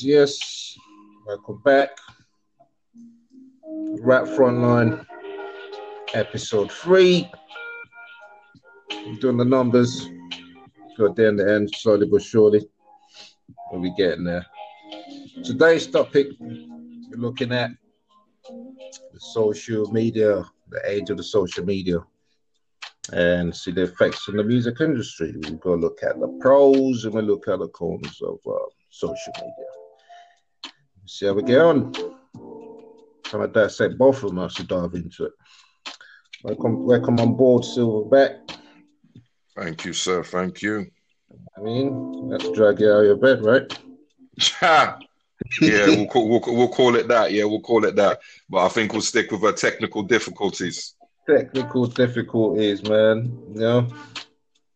Yes, yes. Welcome back. Rap Frontline, episode three. Doing the numbers. Got there in the end, slowly but surely. We'll be getting there. Today's topic, we're looking at the social media, the age of the social media, and see the effects on the music industry. We've got to look at the pros and we look at the cons of uh, social media. See how we get on. Some of that said both of us to dive into it. Welcome, welcome on board, Silverback. Thank you, sir. Thank you. I mean, let's drag you out of your bed, right? yeah, we'll call, we'll, we'll call it that. Yeah, we'll call it that. But I think we'll stick with our technical difficulties. Technical difficulties, man. You know?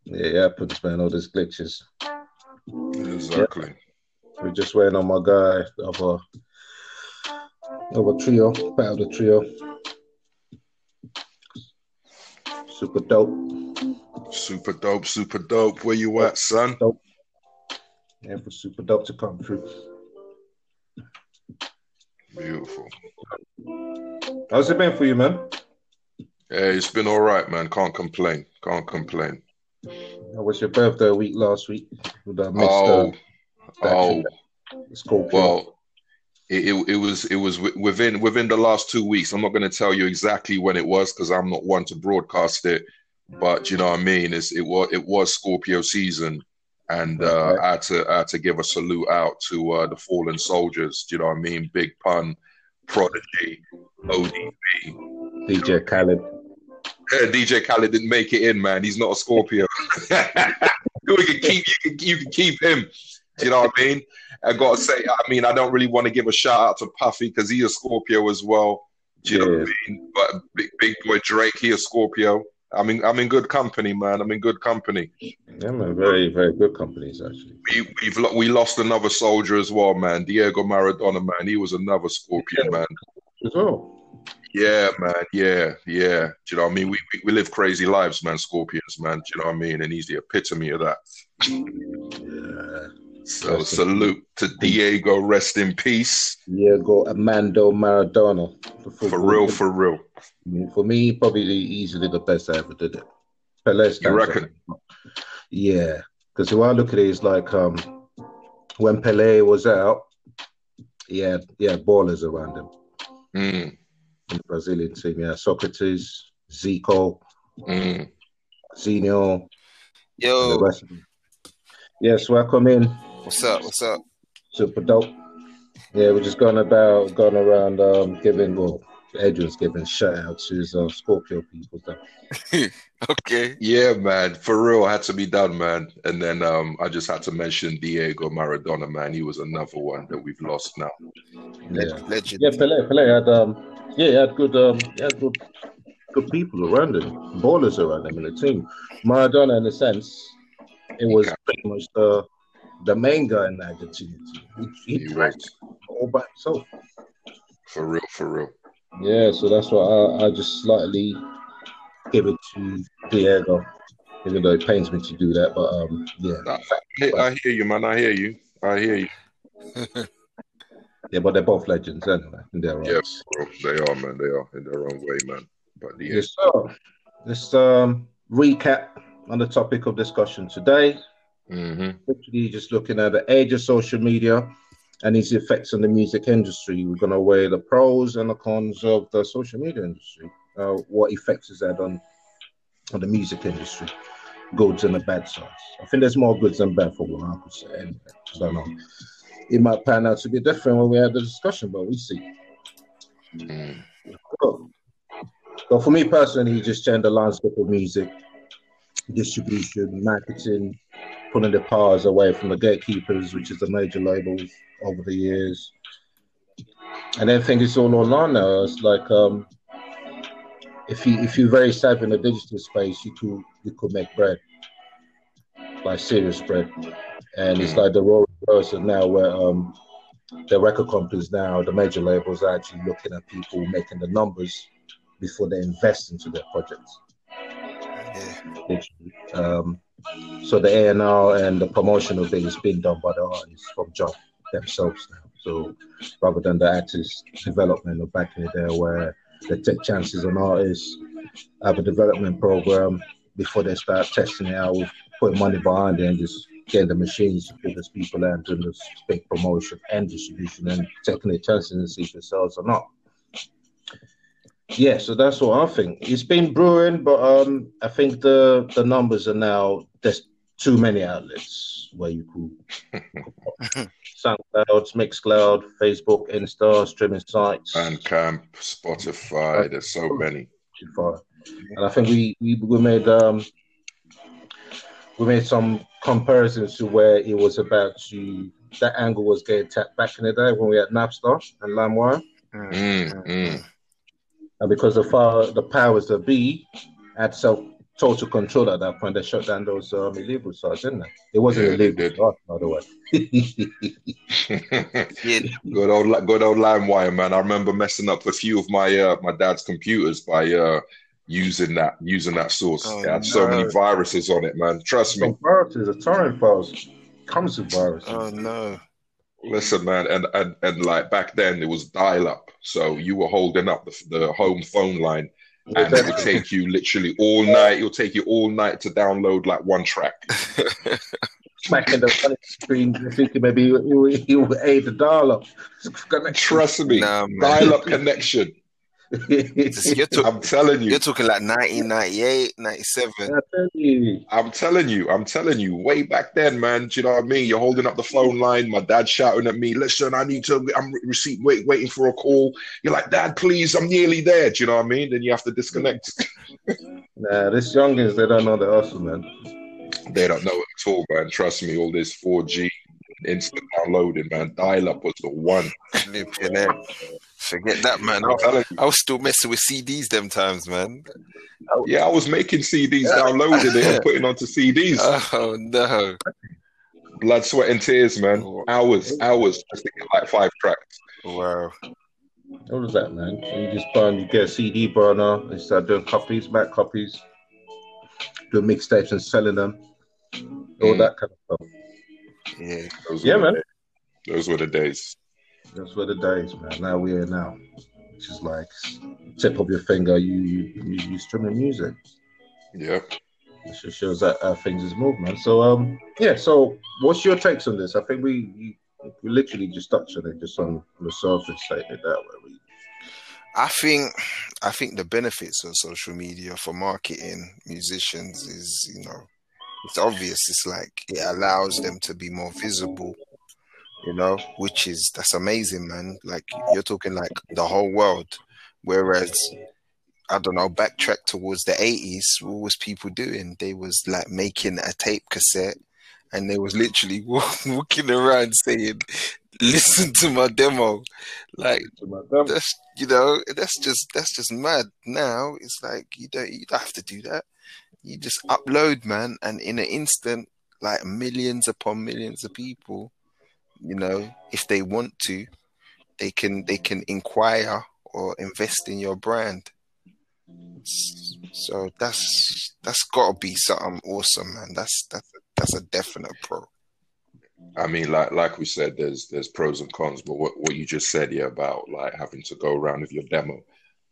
Yeah, it happens, man. All these glitches. Exactly. We're just waiting on my guy of a of a trio, part of the trio. Super dope. Super dope, super dope. Where you at, son? Dope. Yeah, for super dope to come through. Beautiful. How's it been for you, man? Yeah, it's been all right, man. Can't complain. Can't complain. How was your birthday week last week? With that missed, oh, uh, oh, Scorpio. well, it, it, it, was it was within within the last two weeks. I'm not going to tell you exactly when it was because I'm not one to broadcast it. But you know what I mean. It's, it was it was Scorpio season, and uh, I had to I had to give a salute out to uh, the fallen soldiers. Do you know what I mean? Big pun, Prodigy, ODB, DJ Khaled. Yeah, DJ Khaled didn't make it in, man. He's not a Scorpio. you can keep you can, you can keep him. Do you know what I mean? I gotta say, I mean, I don't really want to give a shout out to Puffy because he a Scorpio as well. Do you yeah. know what I mean? But big, big boy Drake, he a Scorpio. I mean, I'm in good company, man. I'm in good company. Yeah, man. Very, very good companies, actually. We we've we lost another soldier as well, man. Diego Maradona, man. He was another Scorpion, yeah. man. As well. Yeah, man. Yeah, yeah. Do you know what I mean? We, we, we live crazy lives, man. Scorpions, man. Do you know what I mean? And he's the epitome of that. Yeah. So rest salute to Diego. Rest in peace. Diego Armando Maradona. For real, for real. For me, probably easily the best I ever did it. Pelé you reckon? Yeah, because the way I look at it is like um, when Pelé was out, he had, he had ballers around him. Mm. In the Brazilian team, yeah, Socrates, Zico, mm. Zinho. Yo. Yes, welcome in. What's up? What's up? Super dope. Yeah, we're just going about going around um, giving well, Edwards giving shout out to his uh, Scorpio people. okay. Yeah, man. For real, had to be done, man. And then um, I just had to mention Diego Maradona, man. He was another one that we've lost now. Yeah, legend. Yeah, Pele, Pele had um, yeah, he had good um, he had good good people around him, ballers around him in the team. Maradona, in a sense, it was okay. pretty much the the main guy in the Argentina team. He, he right. all by himself. For real, for real. Yeah, so that's why I, I just slightly give it to Diego, even though it pains me to do that. But um, yeah. I, I hear you, man. I hear you. I hear you. yeah, but they're both legends anyway in their own. Yeah, they are, man. They are in their own way, man. But yeah. Yes, sir. Let's um, recap on the topic of discussion today. Mm-hmm. Literally just looking at the age of social media and its effects on the music industry. We're going to weigh the pros and the cons of the social media industry. Uh, what effects is that on on the music industry? goods and the bad sides. I think there's more goods than bad for what I could say. Anyway, I don't know. It might pan out to be different when we have the discussion, but we see. Mm. So for me personally, just change the landscape of music, distribution, marketing, pulling the powers away from the gatekeepers, which is the major labels over the years. And then think it's all online now. It's like um, if you if you're very savvy in the digital space, you could you could make bread, like serious bread. And it's like the role reverse now where um, the record companies now, the major labels are actually looking at people making the numbers before they invest into their projects. Yeah. Um, so the A and R and the promotional it is being done by the artists from jump themselves now. So rather than the artist development of back in the day where they take chances on artists, have a development program before they start testing it out, putting money behind it and just getting the machines to put these people and doing this big promotion and distribution and taking the chances and see if it sells or not. Yeah, so that's what I think. It's been brewing, but um, I think the the numbers are now there's too many outlets where you could SoundCloud, Mixcloud, Facebook, Insta, streaming sites, Bandcamp, Spotify. There's so many. And I think we we, we made um we made some comparisons to where it was about to that angle was getting tapped back in the day when we had Napster and LimeWire. Mm, mm. And because the far the powers that be had self total control at that point, they shut down those um, illegal sites, didn't they? It wasn't Yeah, illegal, did. site, by the way. Yeah. good old, good old LimeWire, man. I remember messing up a few of my uh, my dad's computers by uh, using that using that source. Oh, it had so many viruses on it, man. Trust me. Some viruses, the torrent files comes with viruses. Oh no. Listen, man, and, and and like back then it was dial up, so you were holding up the, the home phone line, and it would take you literally all night. It'll take you all night to download like one track. smacking the screen, thinking maybe you will he will aid the dial-up. Trust me, Nah, dial up connection. You're, talk- I'm telling you, you're talking like 1998, 97. I tell you. I'm telling you, I'm telling you, way back then, man. Do you know what I mean? You're holding up the phone line. My dad shouting at me, "Listen, I need to. I'm receipt wait, waiting for a call." You're like, "Dad, please, I'm nearly there." Do you know what I mean? Then you have to disconnect. Nah, this youngins, they don't know the hustle, man. They don't know it at all, man. Trust me, all this 4G instant downloading, man. Dial up was the one. Flipping heck. Forget that, man. I, I'm telling you. I was still messing with CDs them times, man. Yeah, I was making CDs, downloading it, and putting onto CDs. Oh no. Blood, sweat, and tears, man. Hours, hours, just to get like five tracks. Wow. What was that, man? So you just burn, you get a CD burner and start doing copies, back copies, doing mixtapes and selling them, all Mm. that kind of stuff. Yeah. Yeah, man. days. Those were the days. That's what the days, man. Now we're now, which is like tip of your finger, you you you, you streaming music. Yeah. It just shows that how things is moved, man. So um, yeah. So what's your takes on this? I think we you, we literally just touched on it, just on the surface, saying it that way. We, I think I think the benefits of social media for marketing musicians is, you know, it's obvious. It's like it allows them to be more visible, you know, which is that's amazing, man. Like you're talking like the whole world. Whereas I don't know, backtrack towards the eighties, what was people doing? They was like making a tape cassette and they was literally walking around saying, Listen to my demo. Like that's you know that's just that's just mad now it's like you don't you don't have to do that you just upload man and in an instant like millions upon millions of people you know if they want to they can they can inquire or invest in your brand. So that's that's got to be something awesome man. That's that's that's a definite pro. I mean, like like we said, there's there's pros and cons, but what, what you just said, yeah, about like having to go around with your demo,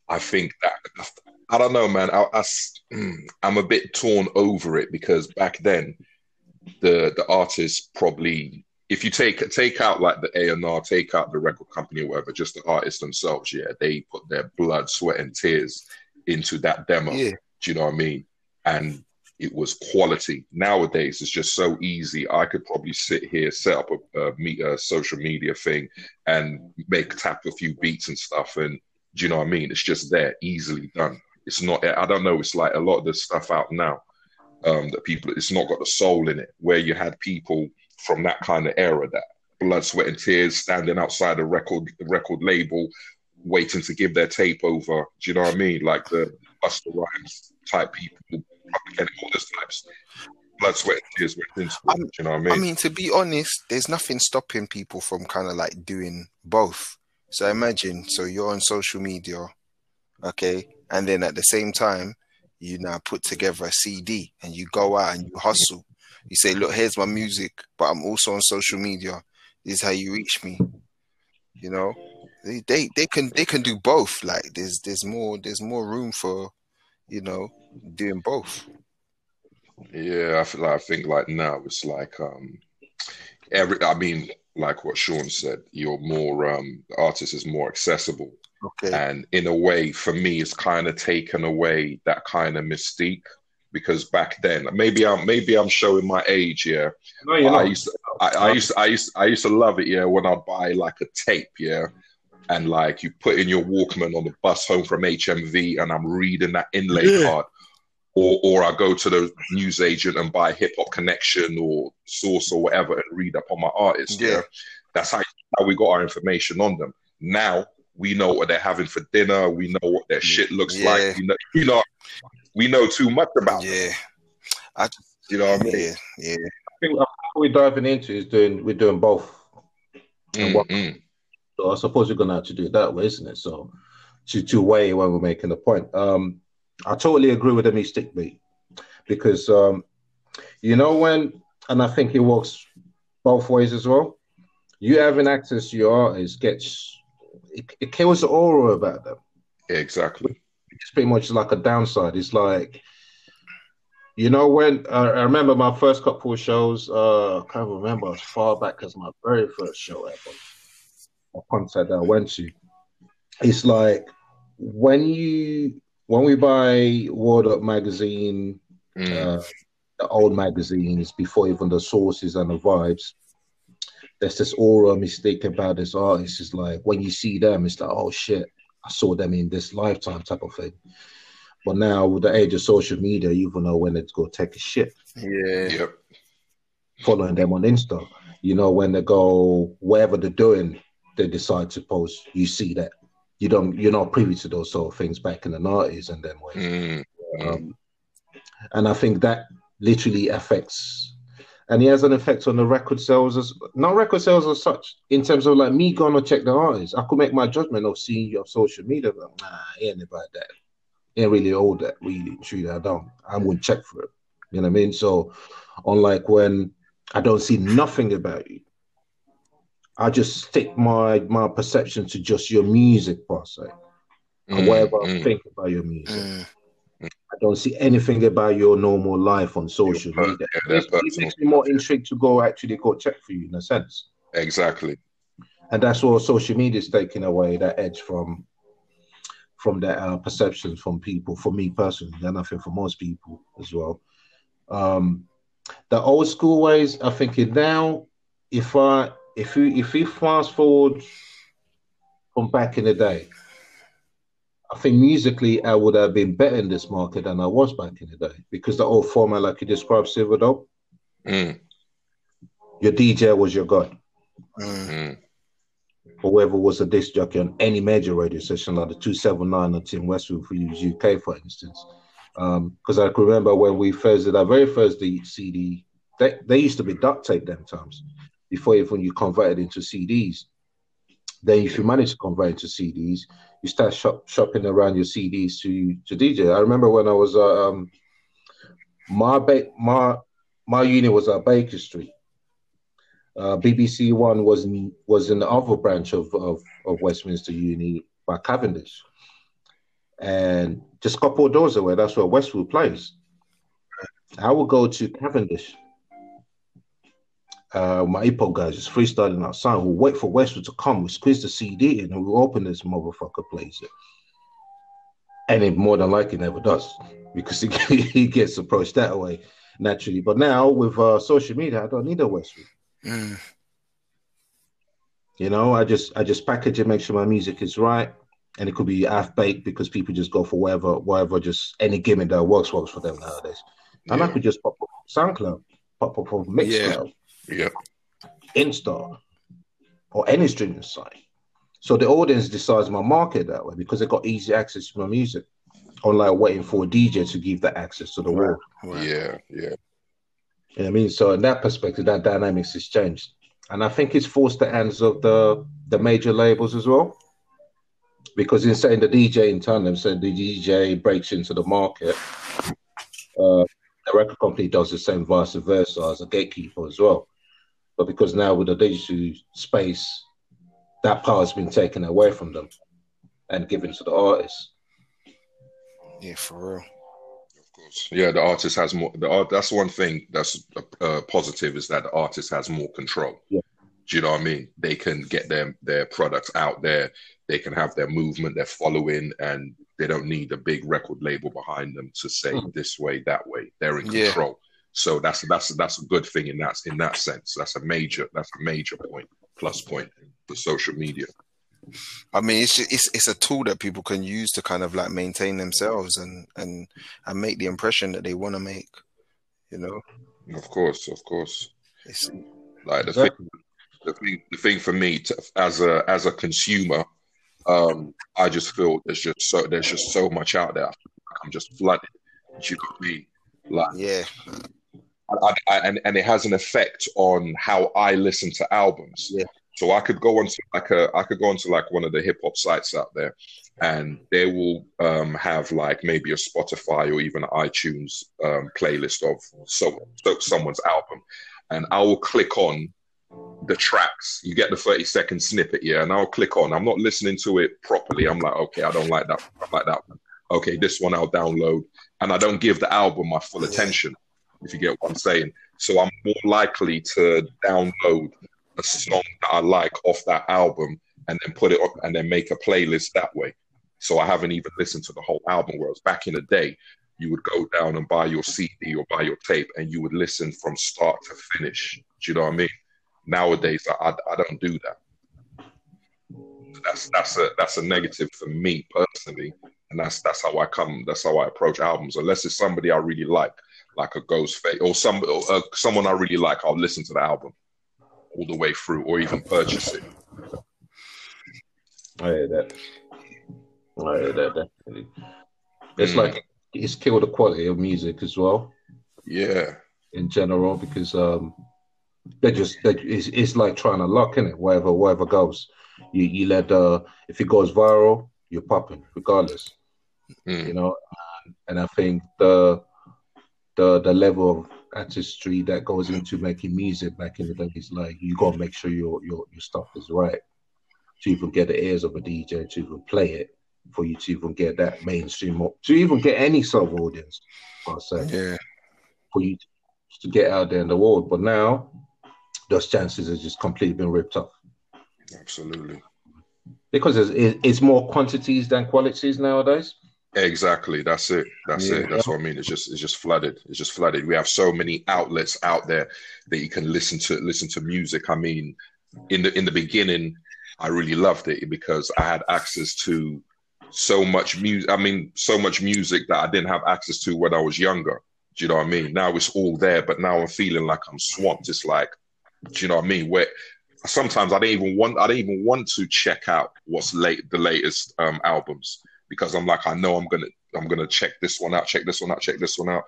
I think that I don't know, man. I, I am mm, a bit torn over it because back then, the the artists probably, if you take take out like the A and R, take out the record company or whatever, just the artists themselves, yeah, they put their blood, sweat, and tears into that demo. yeah Do you know what I mean? And it was quality. Nowadays, it's just so easy. I could probably sit here, set up a, a, meet, a social media thing, and make tap a few beats and stuff. And do you know what I mean? It's just there, easily done. It's not. I don't know. It's like a lot of the stuff out now um, that people. It's not got the soul in it. Where you had people from that kind of era that blood, sweat, and tears standing outside a record record label, waiting to give their tape over. Do you know what I mean? Like the Busta Rhymes type people, all those types. Blood, sweat, and tears went into it. Do you know what I mean? I mean, to be honest, there's nothing stopping people from kind of like doing both. So imagine, so you're on social media, okay, and then at the same time, you now put together a CD and you go out and you hustle. You say, look, here's my music, but I'm also on social media. This is how you reach me. You know, they, they they can they can do both. Like there's there's more there's more room for, you know, doing both. Yeah, I feel like I think like now it's like um every I mean like what Sean said, you're more um the artist is more accessible. Okay. And in a way, for me, it's kind of taken away that kind of mystique because back then, maybe I'm maybe I'm showing my age, yeah. No, you're I used to, I, I used to, I used I used to love it, yeah, when I'd buy like a tape, yeah, and like you put in your Walkman on the bus home from HMV, and I'm reading that inlay Yeah. card, or or I go to the news agent and buy Hip Hop Connection or Source or whatever and read up on my artist, yeah. Yeah. That's how how we got our information on them. Now we know what they're having for dinner. We know what their mm, shit looks Yeah. like. We know, you know, we know too much about them. Yeah. I just, You know what I mean? yeah, yeah. I think what we're diving into is doing we're doing both. Mm-mm. So I suppose you're gonna have to do it that way, isn't it? So to to weigh when we're making the point. Um I totally agree with the mystic beat because um you know when and I think it works both ways as well. You having access to your artist gets it, it kills the aura about them. Exactly. It's pretty much like a downside. It's like you know when uh, I remember my first couple of shows. Uh, I can't remember as far back as my very first show ever. A concert that I went to. It's like when you when we buy Word Up magazine, Mm. uh, the old magazines before even the sources and the vibes. There's this aura mistake about this artist. It's like when you see them, it's like, oh shit, I saw them in this lifetime type of thing. But now with the age of social media, you even know when it's going to go take a shit. Yeah. Yep. Following them on Insta, you know when they go wherever they're doing, they decide to post. You see that you don't, you're not privy to those sort of things back in the nineties and then ways. Mm. Um, and I think that literally affects, and he has an effect on the record sales as not record sales as such. In terms of like me going to check the artist, I could make my judgment of seeing you on social media, but nah, ain't about that. Ain't really old that really, truly. I don't. I wouldn't check for it. You know what I mean? So, unlike when I don't see nothing about you, I just stick my my perception to just your music per se, and Mm, whatever I mm. think about your music. Mm. I don't see anything about your normal life on social media. yeah, It makes, me more intrigued to go actually go check for you in a sense. Exactly. And that's what social media is taking away that edge from from their uh, perceptions from people. For me personally, and I think for most people as well. Um, the old school ways, I think it now, if I if you if you fast forward from back in the day, I think musically I would have been better in this market than I was back in the day because the old format, like you described, Silver Dog, Mm, your DJ was your god, Mm. mm. or whoever was a disc jockey on any major radio station like the 279 or Tim Westwood for Use UK, for instance. Because I can remember when we first did our very first D- CD, they, they used to be duct tape them times before even you converted into CDs. Then, if you managed to convert into CDs, you start shop, shopping around your CDs to to DJ. I remember when I was uh, um, my ba- my my unit was at Baker Street. Uh, BBC One was in, was in the other branch of, of of Westminster Uni by Cavendish, and just a couple of doors away, that's where Westwood plays. I would go to Cavendish. Uh, my EPO guys just freestyling outside. We'll wait for Westwood to come. We squeeze the CD in and we'll open this motherfucker plays it. and it more than likely never does because he, he gets approached that way naturally. But now with uh, social media, I don't need a Westwood. Mm. You know, I just I just package it, make sure my music is right, and it could be half baked because people just go for whatever, whatever, just any gimmick that works works for them nowadays. And I could just pop up SoundCloud, pop up on Mixcloud, Yeah. Insta, or any streaming site. So the audience decides my market that way because they got easy access to my music, unlike waiting for a DJ to give that access to the world. Right. Yeah. Yeah. You know what I mean? So in that perspective, that dynamics has changed. And I think it's forced the hands of the the major labels as well. Because in saying the DJ in tandem, so the DJ breaks into the market, uh, the record company does the same vice versa as a gatekeeper as well. But because now with the digital space, that power's been taken away from them and given to the artists. Yeah, for real. Of course. Yeah, the artist has more. The art. That's one thing that's uh, positive is that the artist has more control. Yeah. Do you know what I mean? They can get their their products out there. They can have their movement, their following, and they don't need a big record label behind them to say Mhm. this way, that way. They're in Yeah. control. So that's that's that's a good thing in that in that sense. That's a major that's a major point plus point for social media. I mean, it's, it's it's a tool that people can use to kind of like maintain themselves and and and make the impression that they want to make. You know, Of course, of course. it's Like the Exactly. thing, the thing, the thing for me to, as a as a consumer, um, I just feel there's just so there's just so much out there. I'm just flooded. You know what I mean? Like, yeah, I, I, and and it has an effect on how I listen to albums. Yeah. So I could go onto like a I could go onto like one of the hip hop sites out there, and they will um, have like maybe a Spotify or even iTunes um, playlist of so, so someone's album, and I will click on the tracks. You get the thirty second snippet, yeah, and I'll click on. I'm not listening to it properly. I'm like, okay, I don't like that. I like that one. Okay, this one I'll download, and I don't give the album my full attention. If you get what I'm saying, so I'm more likely to download a song that I like off that album and then put it up and then make a playlist that way. So I haven't even listened to the whole album. Whereas back in the day, you would go down and buy your CD or buy your tape and you would listen from start to finish. Do you know what I mean? Nowadays, I, I, I don't do that. That's that's a that's a negative for me personally, and that's that's how I come. That's how I approach albums. Unless it's somebody I really like, like a Ghostface or some or, uh, someone I really like, I'll listen to the album all the way through, or even purchase it. I hear that. I hear that definitely. It's Mm. like it's killed the quality of music as well Yeah, in general because um they just they, it's, it's like trying to lock in it wherever wherever goes. You you let uh if it goes viral, you're popping regardless. Mm. You know, and I think the the the level of artistry that goes into making music back in the day is like you gotta make sure your your your stuff is right to even get the ears of a DJ to even play it for you to even get that mainstream or to even get any sort of audience. I'll say yeah, for you to get out there in the world. But now those chances have just completely been ripped off absolutely. because it's, it's more quantities than qualities nowadays. Exactly. That's it. That's Yeah. it. That's what I mean. It's just it's just flooded. It's just flooded. We have so many outlets out there that you can listen to listen to music. I mean, in the in the beginning, I really loved it because I had access to so much music. I mean, so much music that I didn't have access to when I was younger. Do you know what I mean? Now it's all there, but now I'm feeling like I'm swamped. It's like, do you know what I mean? Where sometimes I don't even want I don't even want to check out what's late the latest um, albums because I'm like I know I'm gonna I'm gonna check this one out, check this one out, check this one out.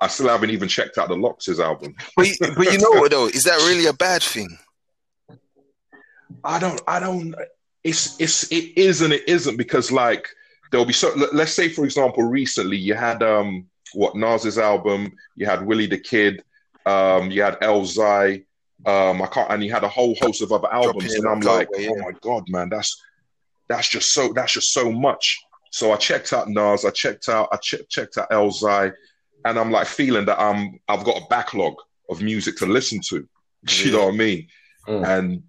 I still haven't even checked out the Lox's album. but you- but you know what though? Is that really a bad thing? I don't I don't it's it's it is and it isn't because like there'll be so let- let's say for example recently you had um what Nas's album, you had Willie the Kid, um, you had Elzhi, um, I can't and you had a whole host of other albums, and I'm like, oh my god, man, that's that's just so that's just so much. So I checked out Nas, I checked out I che- checked out Elzhi, and I'm like feeling that I'm I've got a backlog of music to listen to. You know what I mean? Mm. And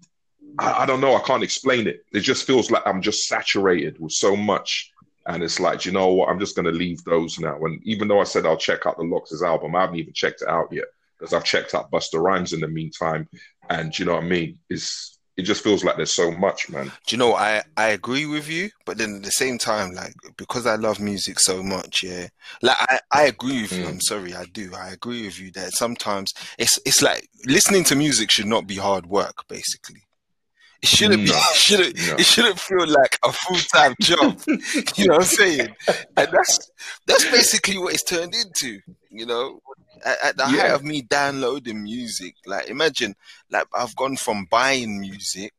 I, I don't know, I can't explain it. It just feels like I'm just saturated with so much. And it's like, you know what? I'm just going to leave those now. And even though I said I'll check out the Lox's album, I haven't even checked it out yet because I've checked out Busta Rhymes in the meantime. And you know what I mean? It's it just feels like there's so much, man. Do you know I I agree with you, but then at the same time, like because I love music so much, yeah, like I, I agree with you. Mm. I'm sorry, I do. I agree with you that sometimes it's it's like listening to music should not be hard work, basically. It shouldn't be. It shouldn't. No. It shouldn't feel like a full time job. you know what I'm saying? And that's that's basically what it's turned into. You know, at, at the height of me downloading music, like imagine, like I've gone from buying music,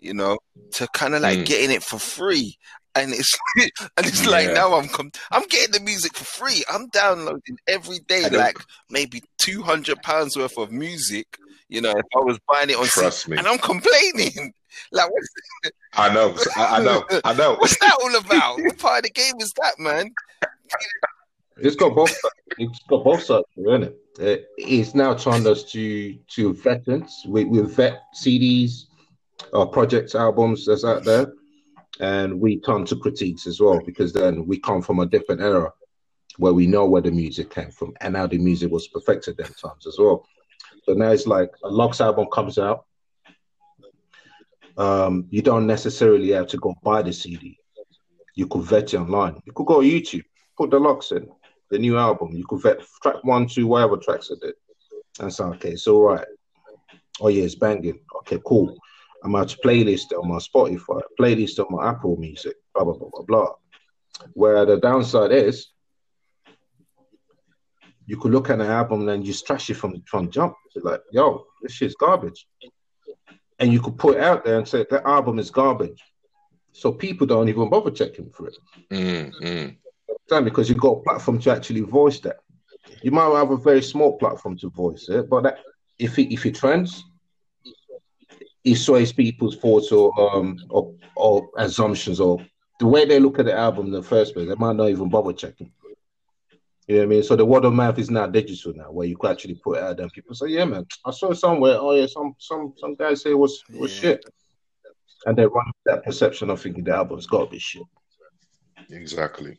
you know, to kind of like Mm. getting it for free. And it's and it's like Yeah. now I'm com- I'm getting the music for free. I'm downloading every day, like maybe two hundred pounds worth of music. You know, if I was buying it on Trust me. and I'm complaining. Like, what's, I know, I, I know, I know. what's that all about? what part of the game is that, man? It's got both. It's got both sides, isn't it? Uh, It's now turned us to to veterans. We we vet CDs, or projects, albums that's out there, and we turn to critiques as well because then we come from a different era where we know where the music came from and how the music was perfected them times as well. So now it's like a Lox album comes out. Um, you don't necessarily have to go buy the CD. You could vet it online. You could go YouTube, put the Lox in, the new album. You could vet track one, two, whatever tracks it did. And say, okay, it's all right. Oh yeah, it's banging. Okay, cool. I'm out to playlist on my Spotify, playlist on my Apple Music, blah blah blah blah blah. Where the downside is, you could look at an album and then just trash it from the from jump. It's like, yo, this shit's garbage. And you could put it out there and say that album is garbage. So people don't even bother checking for it. Mm, mm. Because you've got a platform to actually voice that. You might have a very small platform to voice it, but that, if it if it trends, it sways people's thoughts or um or, or assumptions or the way they look at the album in the first place. They might not even bother checking. You know what I mean? So the word of mouth is now digital now, where you could actually put it out there and people say, "Yeah, man, I saw it somewhere. Oh yeah, some some some guys say it was it was Yeah. shit," and they run that perception of thinking the album's got to be shit Exactly.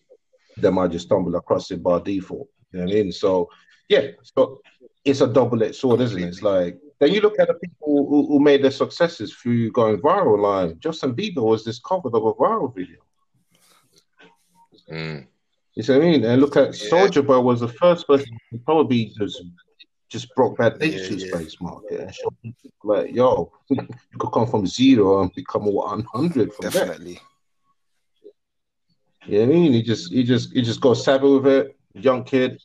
they might just stumble across it by default. You know what I mean? So yeah, so it's a double-edged sword, isn't it? It's like then you look at the people who, who made their successes through going viral. Like Justin Bieber was discovered of a viral video. Mm. You see what I mean? And look at Yeah. Soulja Boy was the first person who probably just just broke that Yeah, digital yeah. space market and showed like, yo, you could come from zero and become a 100 from. Definitely. You know what I mean? He just he just he just got savvy with it. Young kid,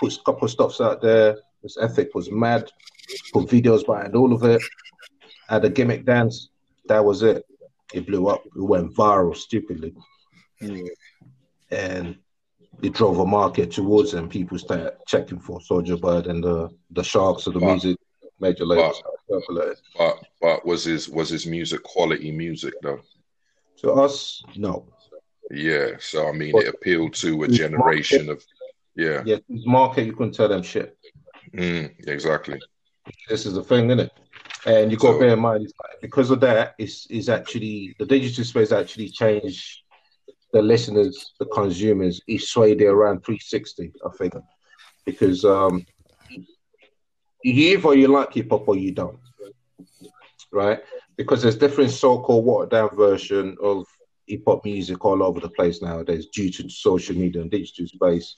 puts a couple of stuffs out there. His ethic was mad. Put videos behind all of it. Had a gimmick dance. That was it. It blew up. It went viral stupidly. Yeah. And it drove a market towards him. People started checking for Soldier Bird and the, the sharks of the But- music major labels. But, But but was his was his music quality music though? to us, no. Yeah. So I mean, But- it appealed to a generation of yeah. Yeah, his market, you couldn't tell them shit. Mm, exactly. This is the thing, isn't it? And you got to bear in mind, like, because of that, is is actually the digital space actually changed the listeners, the consumers. It swayed it around 360, I think, because um, you either you like hip hop or you don't, right? Because there's different so-called watered down version of hip hop music all over the place nowadays due to social media and digital space.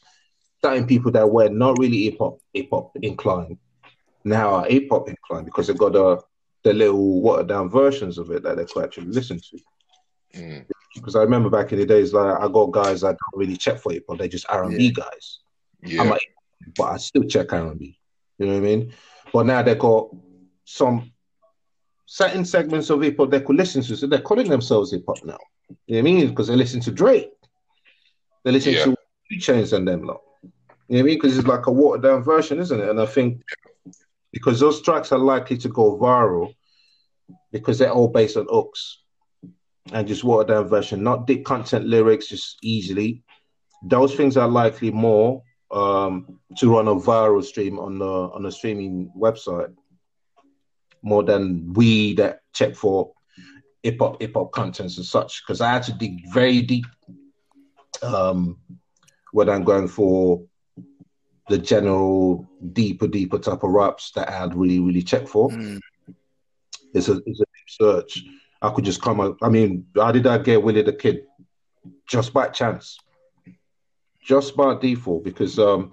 Certain people that were not really hip hop hip hop inclined now are hip hop inclined because they've got the the little watered down versions of it that they could actually listen to. Mm, Because I remember back in the days, like I got guys that don't really check for hip hop; they're just R and B guys. yeah. I'm like, but I still check R and B. You know what I mean? But now they got some certain segments of hip hop they could listen to, so they're calling themselves hip hop now. You know what I mean? Because they listen to Drake, they listen Yeah. to Chains and them lot. You know what I mean? Because it's like a watered down version, isn't it? And I think because those tracks are likely to go viral because they're all based on hooks and just watered down version, not deep content lyrics, just easily. Those things are likely more um, to run a viral stream on the on a streaming website more than we that check for hip hop hip hop contents and such. Because I had to dig very deep um, when I'm going for the general deeper, deeper type of raps that I'd really, really check for. Mm. It's a it's a deep search. I could just come. I mean, how did I get Willie the Kid? Just by chance. Just by default, because um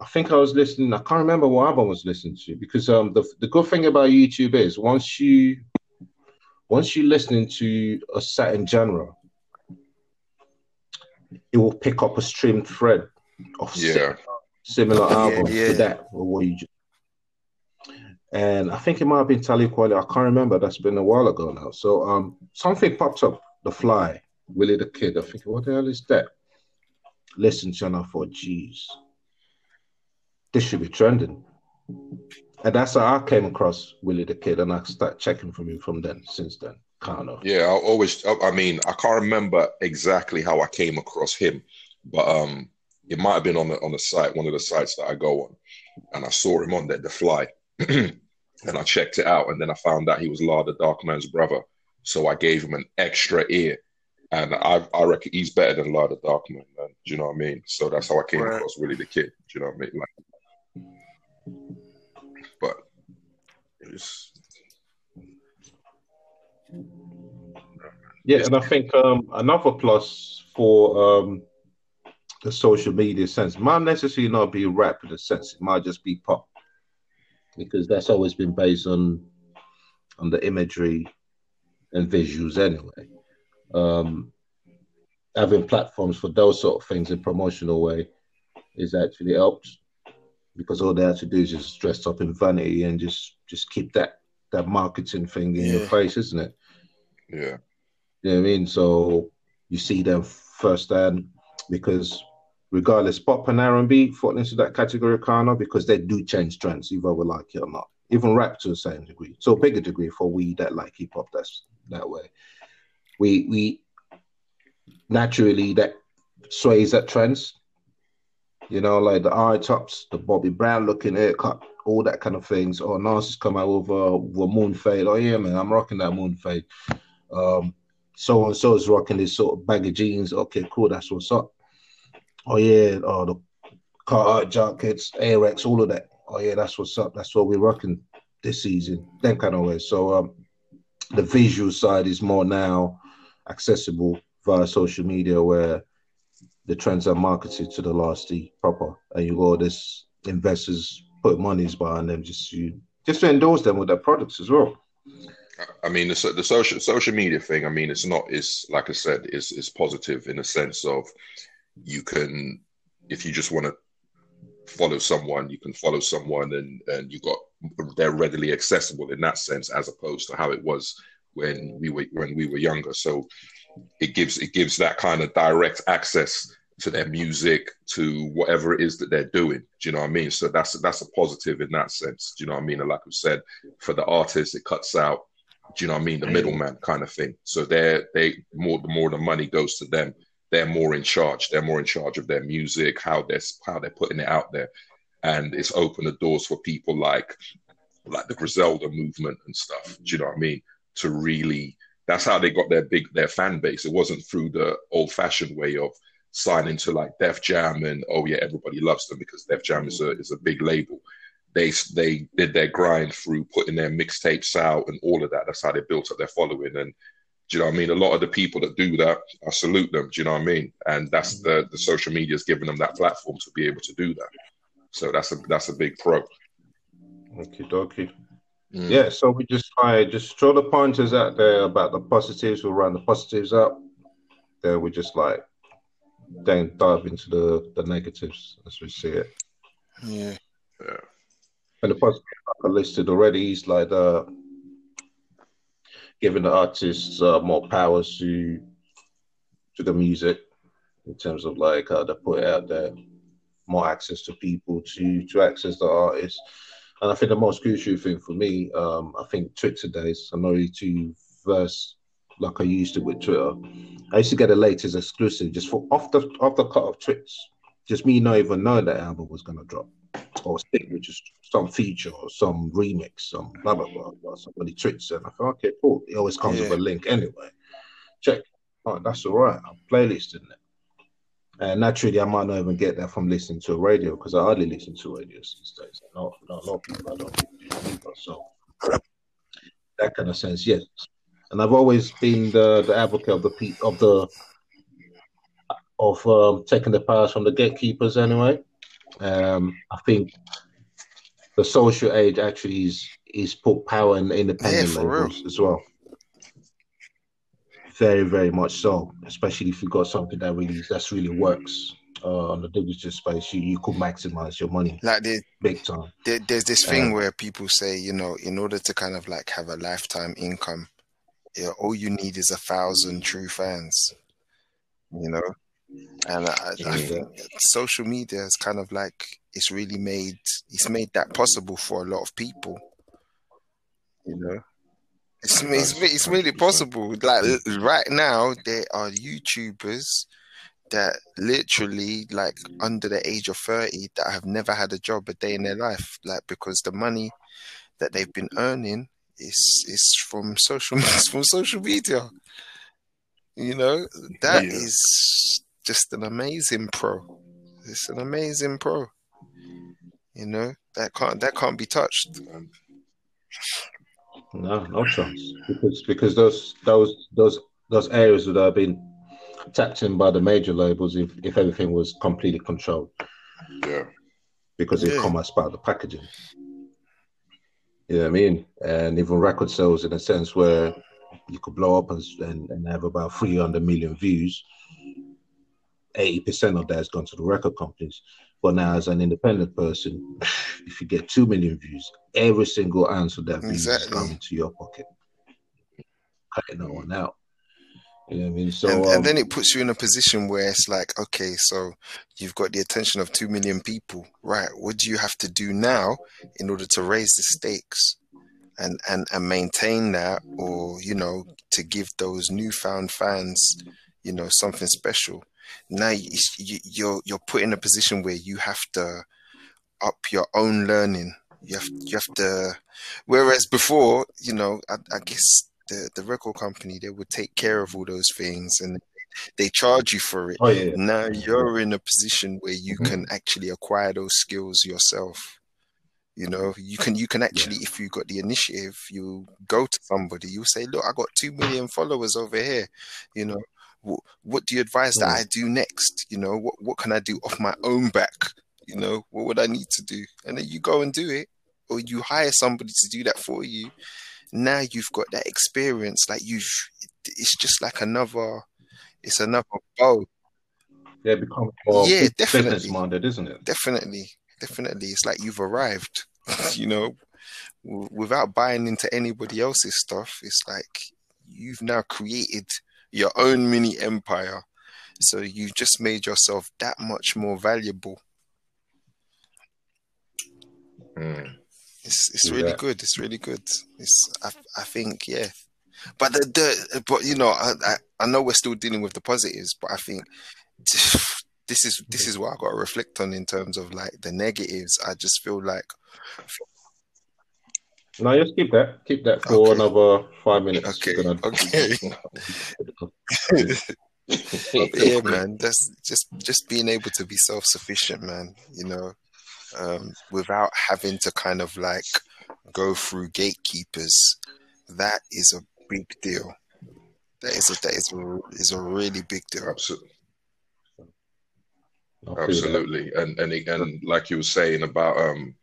I think I was listening, I can't remember what album I was listening to because um the the good thing about YouTube is once you once you're listening to a certain genre, it will pick up a stream thread of Yeah. similar albums yeah. to that or what you just and I think it might have been Talib Kweli. I can't remember. That's been a while ago now. So um something popped up, The Fly, Willie the Kid. I think what the hell is that? Listen I thought, geez, this should be trending. And that's how I came across Willie the Kid and I started checking from him from then, since then. Kind of. Yeah, I always. I I mean, I can't remember exactly how I came across him, but um, it might have been on the on the site, one of the sites that I go on, and I saw him on there, The Fly, and I checked it out, and then I found out he was La the Darkman's brother, so I gave him an extra ear, and I I reckon he's better than La the Darkman. Do you know what I mean? So that's how I came Right. across Willie the Kid. Do you know what I mean? Like, but it's Yeah, and I think um, another plus for um, the social media sense might necessarily not be rap in a sense. It might just be pop because that's always been based on on the imagery and visuals anyway. Um, having platforms for those sort of things in promotional way is actually helped because all they have to do is just dress up in vanity and just just keep that that marketing thing in your face, isn't it? yeah. You know what I mean? So you see them firsthand because regardless, pop and R and B fall into that category of because they do change trends, either we like it or not. Even rap to a certain degree, a bigger degree for we that like hip hop. That's that way. We we naturally that sways that trends. You know, like the eye tops, the Bobby Brown looking haircut, all that kind of things. Or Nas has come out with a, with moon fade. Oh yeah, man, I'm rocking that moon fade. Um, so and so is rocking this sort of baggy jeans. Okay, cool, that's what's up. Oh yeah, oh the Carhartt jackets, Avirex, all of that. Oh yeah, that's what's up. That's what we're rocking this season. That kind of way. So um, the visual side is more now accessible via social media, where the trends are marketed to the last D proper, and you got all this investors put monies behind them just to just to endorse them with their products as well. I mean, the, the social social media thing. I mean, it's not. It's like I said, it's it's positive in a sense of you can, if you just want to follow someone, you can follow someone, and and you got they're readily accessible in that sense, as opposed to how it was when we were when we were younger. So it gives it gives that kind of direct access to their music, to whatever it is that they're doing. Do you know what I mean? So that's that's a positive in that sense. Do you know what I mean? And like I said, for the artist, it cuts out do you know what I mean? The middleman kind of thing. So they're they more the more the money goes to them, they're more in charge. They're more in charge of their music, how they're how they're putting it out there, and it's opened the doors for people like like the Griselda movement and stuff. Do you know what I mean? To really, that's how they got their big their fan base. It wasn't through the old fashioned way of signing to like Def Jam and oh yeah, everybody loves them because Def Jam is a is a big label they they did their grind through putting their mixtapes out and all of that. That's how they built up their following. And do you know what I mean? A lot of the people that do that, I salute them. Do you know what I mean? And that's the the social media is giving them that platform to be able to do that. So that's a that's a big pro. Okay, dokie. Mm. Yeah, so we just try just throw the pointers out there about the positives. We'll round the positives up. Then we just like then dive into the the negatives as we see it. Yeah. Yeah. And the positives like I listed already is like uh giving the artists uh, more power to to the music in terms of like how they put out there, more access to people to to access the artists. And I think the most crucial thing for me, um, I think Twitter days, I'm not really too versed like I used to with Twitter. I used to get the latest exclusive just for off the off the cut of tweets. Just me not even knowing that album was gonna drop. Or stick with just some feature or some remix, some blah blah blah. blah. Somebody tweets and I thought, okay, cool. It always comes with a link anyway. Check. Oh, that's all right. I'm playlisting it. And naturally, I might not even get that from listening to a radio because I hardly listen to radio these days. Not, not a lot of people I don't either. So that kind of sense, yes. And I've always been the, the advocate of the of the of um, taking the powers from the gatekeepers. Anyway, um, I think the social age actually is is put power in independent Yeah, as well. Very, very much so. Especially if you've got something that really that's really works uh, on the digital space, you, you could maximize your money Like there, big time. there, there's this thing Yeah. where people say, you know, in order to kind of like have a lifetime income, yeah, all you need is a thousand true fans. You know, and I, I think social media is kind of like it's really made it's made that possible for a lot of people. You know, it's it's, it's 100%. possible. Like right now, there are YouTubers that literally like under the age of 30 that have never had a job a day in their life like because the money that they've been earning is is from social from social media you know that is Yeah. Just an amazing pro it's an amazing pro you know that can't that can't be touched No, no chance. Because because those those those those areas would have been tapped in by the major labels if, if everything was completely controlled yeah, because Yeah. it come as part of the packaging. You know what I mean? And even record sales in a sense where you could blow up and, and, and have about 300 million views. 80% of that has gone to the record companies. But now, as an independent person, if you get 2 million views, every single of that views is Exactly. coming to your pocket. Cutting that one out. You know what I mean? So, and, um, and then it puts you in a position where it's like okay so you've got the attention of 2 million people right what do you have to do now in order to raise the stakes and and and maintain that or you know to give those newfound fans you know something special now you, you, you're you're put in a position where you have to up your own learning. You have you have to whereas before you know i, I guess the, the record company they would take care of all those things and they charge you for it. Oh, yeah. now you're in a position where you Mhm. can actually acquire those skills yourself. You know you can you can actually if you got the initiative you go to somebody you say look i got 2 million followers over here you know what, what do you advise that Mm. i do next? You know what, what can i do off my own back? You know what would i need to do? And then you go and do it or you hire somebody to do that for you. Now you've got that experience like you've it's just like another it's another bow They're becoming more Yeah, business definitely. minded, isn't it? definitely definitely. It's like you've arrived you know. W- without buying into anybody else's stuff it's like you've now created your own mini empire. So you've just made yourself that much more valuable. Mm. it's it's really Yeah. good. It's really good. It's i, I think yeah. But the, the but you know I, I i know we're still dealing with the positives but i think this is this is what i got to reflect on in terms of like the negatives. I just feel like No, just keep that. Keep that for Okay. another five minutes. Okay, We're gonna- okay. yeah man that's just just being able to be self-sufficient man you know um without having to kind of like go through gatekeepers that is a big deal that is a that is a, is a really big deal Absolutely. I'll feel that. Absolutely, and and and like you were saying about um,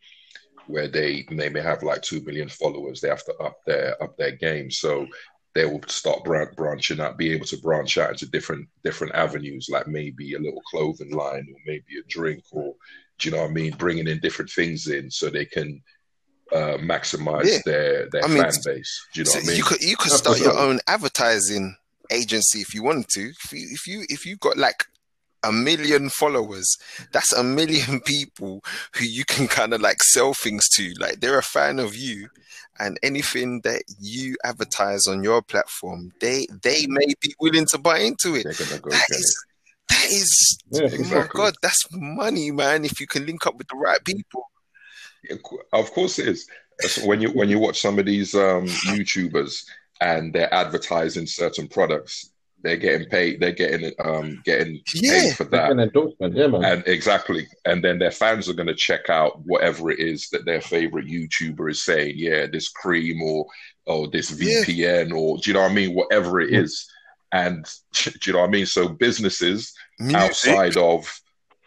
where they they may have like two million followers, they have to up their up their game, so they will start bran- branching out, be able to branch out into different different avenues, like maybe a little clothing line, or maybe a drink, or do you know what I mean? Bringing in different things in so they can uh, maximize Yeah. their their I mean, fan base. Do you know So what I mean? you could you could start your own advertising agency if you wanted to. If you if you if you got like a million followers, that's a million people who you can kind of like sell things to. Like they're a fan of you, and anything that you advertise on your platform, they they may be willing to buy into it. Go That get it. is that is Yeah, oh my god, that's money, man. If you can link up with the right people. Of course it is. When you when you watch some of these um, YouTubers and they're advertising certain products, they're getting paid. They're getting um getting Yeah. paid for that. An endorsement, yeah, man. And exactly, and then their fans are going to check out whatever it is that their favorite YouTuber is saying. Yeah, this cream or or this Yeah. VPN or do you know what I mean? Whatever it Mm. is, and do you know what I mean? So businesses Music. outside of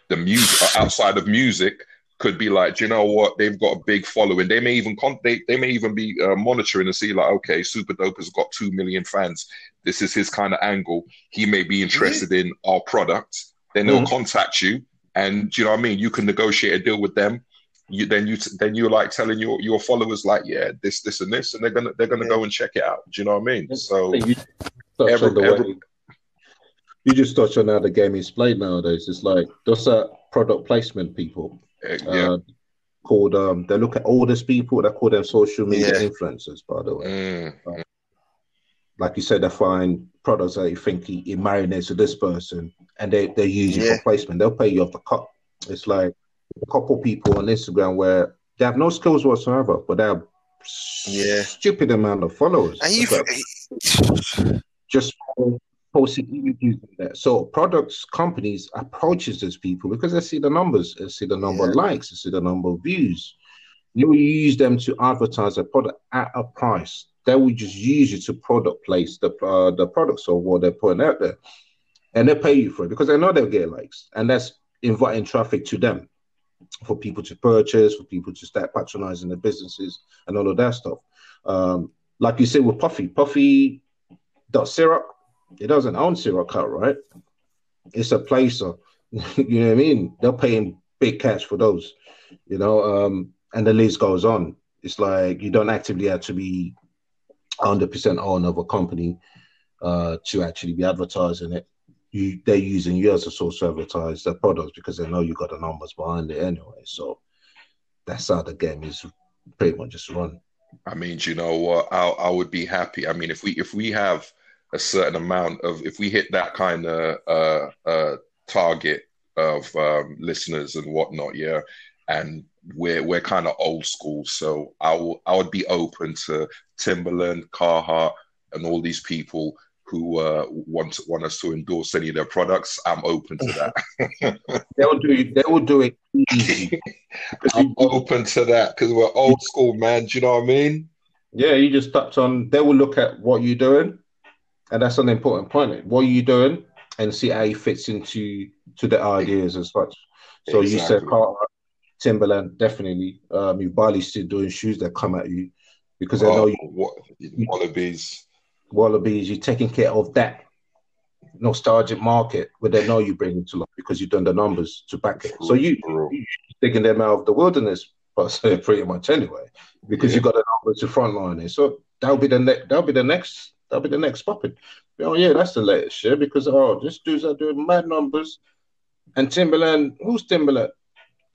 the music, outside of music, could be like, do you know what? They've got a big following. They may even con- they, they may even be uh, monitoring and see like, okay, Super Dope has got two million fans. This is his kind of angle. He may be interested in our product. Then they'll Mhm. contact you, and do you know what I mean? You can negotiate a deal with them. You then you then you're like telling your your followers like, yeah, this this and this, and they're gonna they're gonna Yeah. go and check it out. Do you know what I mean? So you every- every- You just touched on how the game is played nowadays. It's like those are product placement people. uh, yeah, Uh, called um they look at all these people, that call them social media Yeah. influencers, by the way. Mm, Like you said, they find products that you think he, he marinates with this person and they, they use you for placement. They'll pay you off the cut. It's like a couple people on Instagram where they have no skills whatsoever, but they have Yeah. stupid amount of followers. And you, like just posting and that. So products companies approaches those people because they see the numbers, they see the number of likes, they see the number of views. You use them to advertise a product at a price. They will just use you to product place the uh, the products or what they're putting out there, and they pay you for it because they know they'll get likes, and that's inviting traffic to them for people to purchase, for people to start patronizing their businesses and all of that stuff. Um, like you said with Puffy, Puffy syrup, it doesn't own syrup cut, right? It's a placer. you know what I mean? They're paying big cash for those, you know, um, and the list goes on. It's like you don't actively have to be 100% owner of a company uh, to actually be advertising it. You, they're using you as a source to advertise their products because they know you got the numbers behind it anyway. So that's how the game is pretty much just run. I mean, you know what? I I would be happy. I mean, if we if we have a certain amount of if we hit that kind of uh, uh, target of um, listeners and whatnot, yeah, and we're we're kind of old school, so I will I would be open to Timberland, Carhartt, and all these people who uh, want want us to endorse any of their products. I'm open to that. They will do it. They will do it easy. I'm open to that because we're old school, man. Do you know what I mean? Yeah, you just touched on. They will look at what you're doing, and that's an important point. What are you doing, and see how it fits into to the ideas as such. So you said Exactly. Timberland, definitely. Um, if Bally's still doing shoes, that come at you because they know Oh, you what wallabies. Wallabies. You're taking care of that nostalgic market where they know you bring it to life because you've done the numbers to back it. So you Bro. taking them out of the wilderness, but pretty much anyway, because Yeah. you got the numbers to frontline it. So that'll be the next. That'll be the next. That'll be the next popping. Oh yeah, that's the latest shit. Because oh, this dudes are doing mad numbers, and Timberland. Who's Timberland?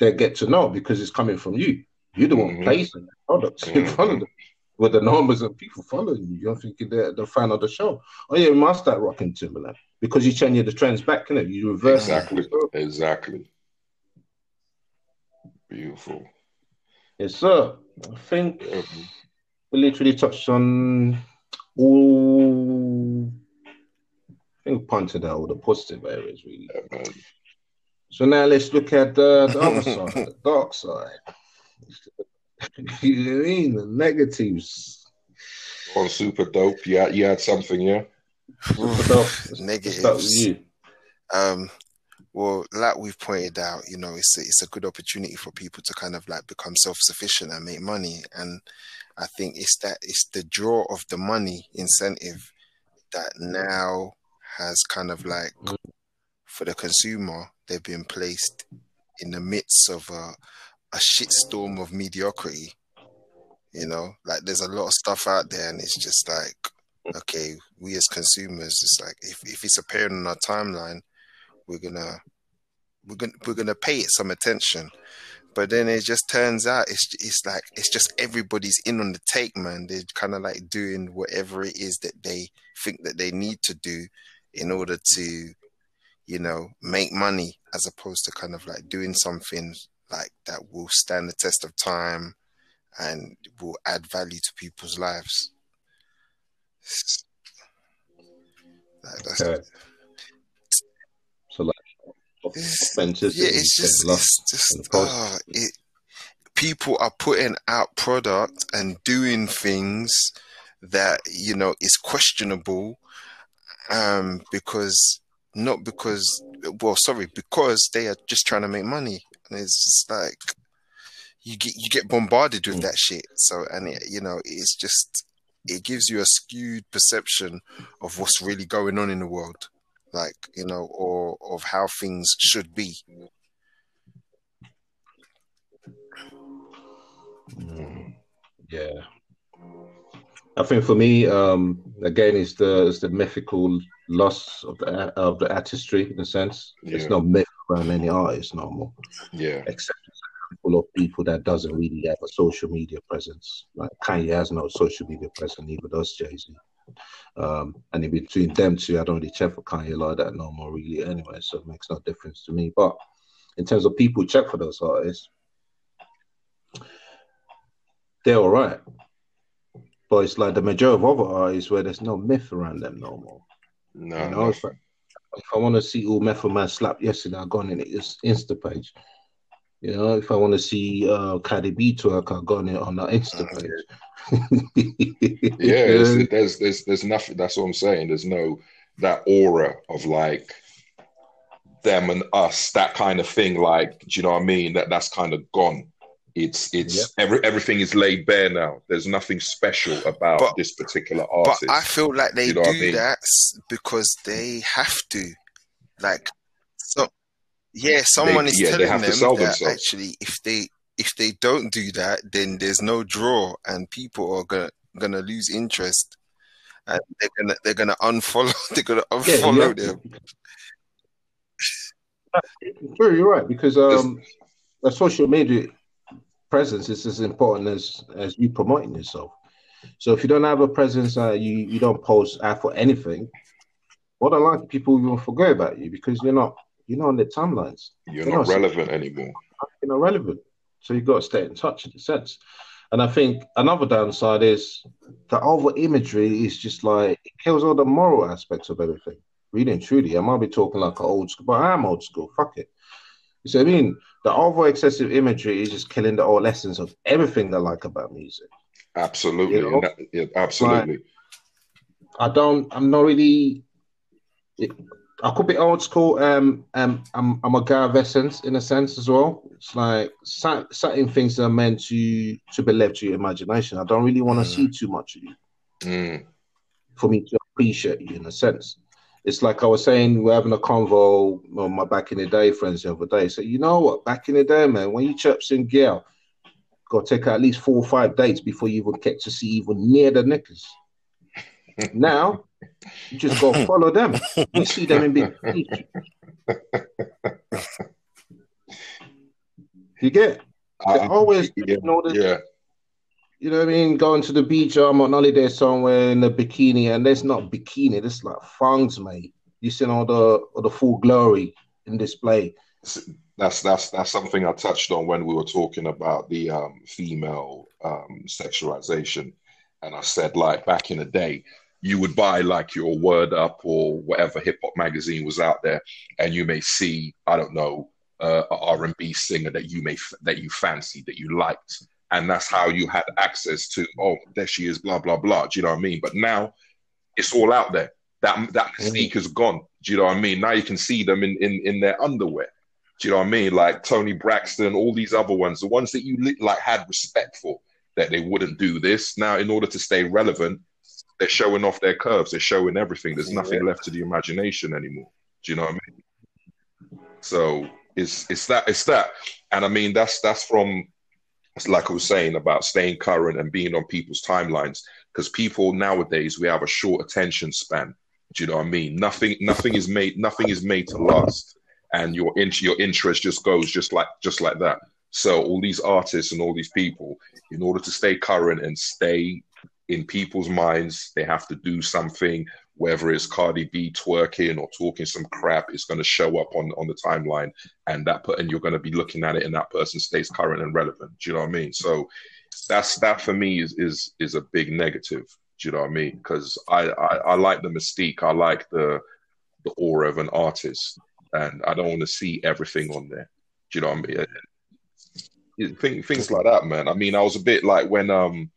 They get to know because it's coming from you. You're the one Mhm. placing products in front of them. With the numbers of people following you, you're thinking they're the fan of the show. Oh yeah, we must start rocking Timberland because you change the trends back, innit? You reverse it. Exactly. Exactly. Beautiful. Yes, sir. I think Yeah, we literally touched on all. I think we pointed out all the positive areas, really. man. So now let's look at the, the other side, the dark side. you know what I mean? The negatives. On super dope. Yeah, you had something, yeah. Let's start- let's Negatives. start with you. Um, well, like we've pointed out, you know, it's a, it's a good opportunity for people to kind of like become self sufficient and make money. And I think it's that it's the draw of the money incentive that now has kind of like for the consumer, they've been placed in the midst of a, a shitstorm of mediocrity. You know, like there's a lot of stuff out there, and it's just like, okay, we as consumers, it's like if, if it's appearing on our timeline, we're gonna we're gonna we're gonna pay it some attention. But then it just turns out it's it's like it's just everybody's in on the take, man. They're kind of like doing whatever it is that they think that they need to do in order to, you know, make money, as opposed to kind of like doing something like that will stand the test of time and will add value to people's lives. Like, Okay. So like yeah, it's just, lost it's just, in the process. ah, it. People are putting out product and doing things that you know is questionable, um, because not because, well, sorry, because they are just trying to make money, and it's just like you get you get bombarded with Mm. that shit. So, and it, you know, it's just it gives you a skewed perception of what's really going on in the world, like you know, or of how things should be. Mm, yeah. I think for me, um, again, it's the it's the mythical loss of the of the artistry in a sense. It's not no myth around any artist no more, Yeah. except a handful of people that doesn't really have a social media presence. Like Kanye has no social media presence, neither does Jay Z. Um, and in between them two, I don't really check for Kanye like that no more, really. Anyway, so it makes no difference to me. But in terms of people check for those artists, they're all right. But it's like the majority of other artists where there's no myth around them no more. No, You know, no. if I, want to see all Method Man slap yesterday, I go on in its Insta page. You know, if I want to see uh, Cardi B twerk, I go on it on the Insta page. yeah, there's there's there's nothing. That's what I'm saying. There's no that aura of like them and us, that kind of thing. Like, do you know what I mean? That that's kind of gone. It's it's Yep. every everything is laid bare now. There's nothing special about But- this particular artist. But. I feel like they You know what I do mean? that because they have to. Like, so yeah, someone is yeah, they telling have to them sell that themselves. actually, if they if they don't do that, then there's no draw, and people are gonna gonna lose interest, and they're gonna they're gonna unfollow. They're gonna unfollow yeah. them. True, you're right because um, a social media presence is as important as as you promoting yourself. So if you don't have a presence, uh, you you don't post out for anything. More than likely, people will forget about you because you're not you're not on the timelines. You're They're not not- relevant anymore. You're not relevant. So you've got to stay in touch in a sense. And I think another downside is the over imagery is just like it kills all the moral aspects of everything. Really and truly, I might be talking like an old school, but I am old school. Fuck it. You see what I mean? The over excessive imagery is just killing the old essence of everything I like about music. Absolutely. You know? That- yeah, absolutely. I don't. I'm not really. I could be old school. Um, um, I'm I'm a guy of essence in a sense as well. It's like certain things that are meant to to be left to your imagination. I don't really want to Mm. see too much of you Mm, for me to appreciate you in a sense. It's like I was saying, we're having a convo with my back in the day friends the other day. So you know what? Back in the day, man, when you chirps in gear, got to take at least four or five dates before you even get to see even near the knickers. now, you just go follow them. You see them in big. You get They're always yeah, you know, yeah. You know what I mean? Going to the beach I'm on holiday somewhere in a bikini, and there's not bikini, there's like thongs, mate. You see all the all the full glory in display. that's that's that's something I touched on when we were talking about the um, female um, sexualization, and I said like back in the day, you would buy like your Word Up or whatever hip hop magazine was out there, and you may see I don't know uh, a R and B singer that you may that you fancied that you liked, and that's how you had access to oh there she is blah blah blah. Do you know what I mean? But now it's all out there. That that mystique is gone. Do you know what I mean? Now you can see them in in, in their underwear. Do you know what I mean? Like Toni Braxton, all these other ones, the ones that you li- like had respect for, that they wouldn't do this. Now, in order to stay relevant, they're showing off their curves. They're showing everything. There's nothing left to the imagination anymore. Do you know what I mean? So it's it's that it's that, and I mean that's that's from like I was saying about staying current and being on people's timelines because people nowadays we have a short attention span. Do you know what I mean? Nothing nothing is made nothing is made to last and your in, your interest just goes just like just like that. So all these artists and all these people, in order to stay current and stay in people's minds, they have to do something. Whether it's Cardi B twerking or talking some crap, it's going to show up on on the timeline, and that put and you're going to be looking at it, and that person stays current and relevant. Do you know what I mean? So that's that for me is is is a big negative. Do you know what I mean? Because I, I, I like the mystique. I like the the aura of an artist, and I don't want to see everything on there. Do you know what I mean? Things, like that, man. I mean, I was a bit like when um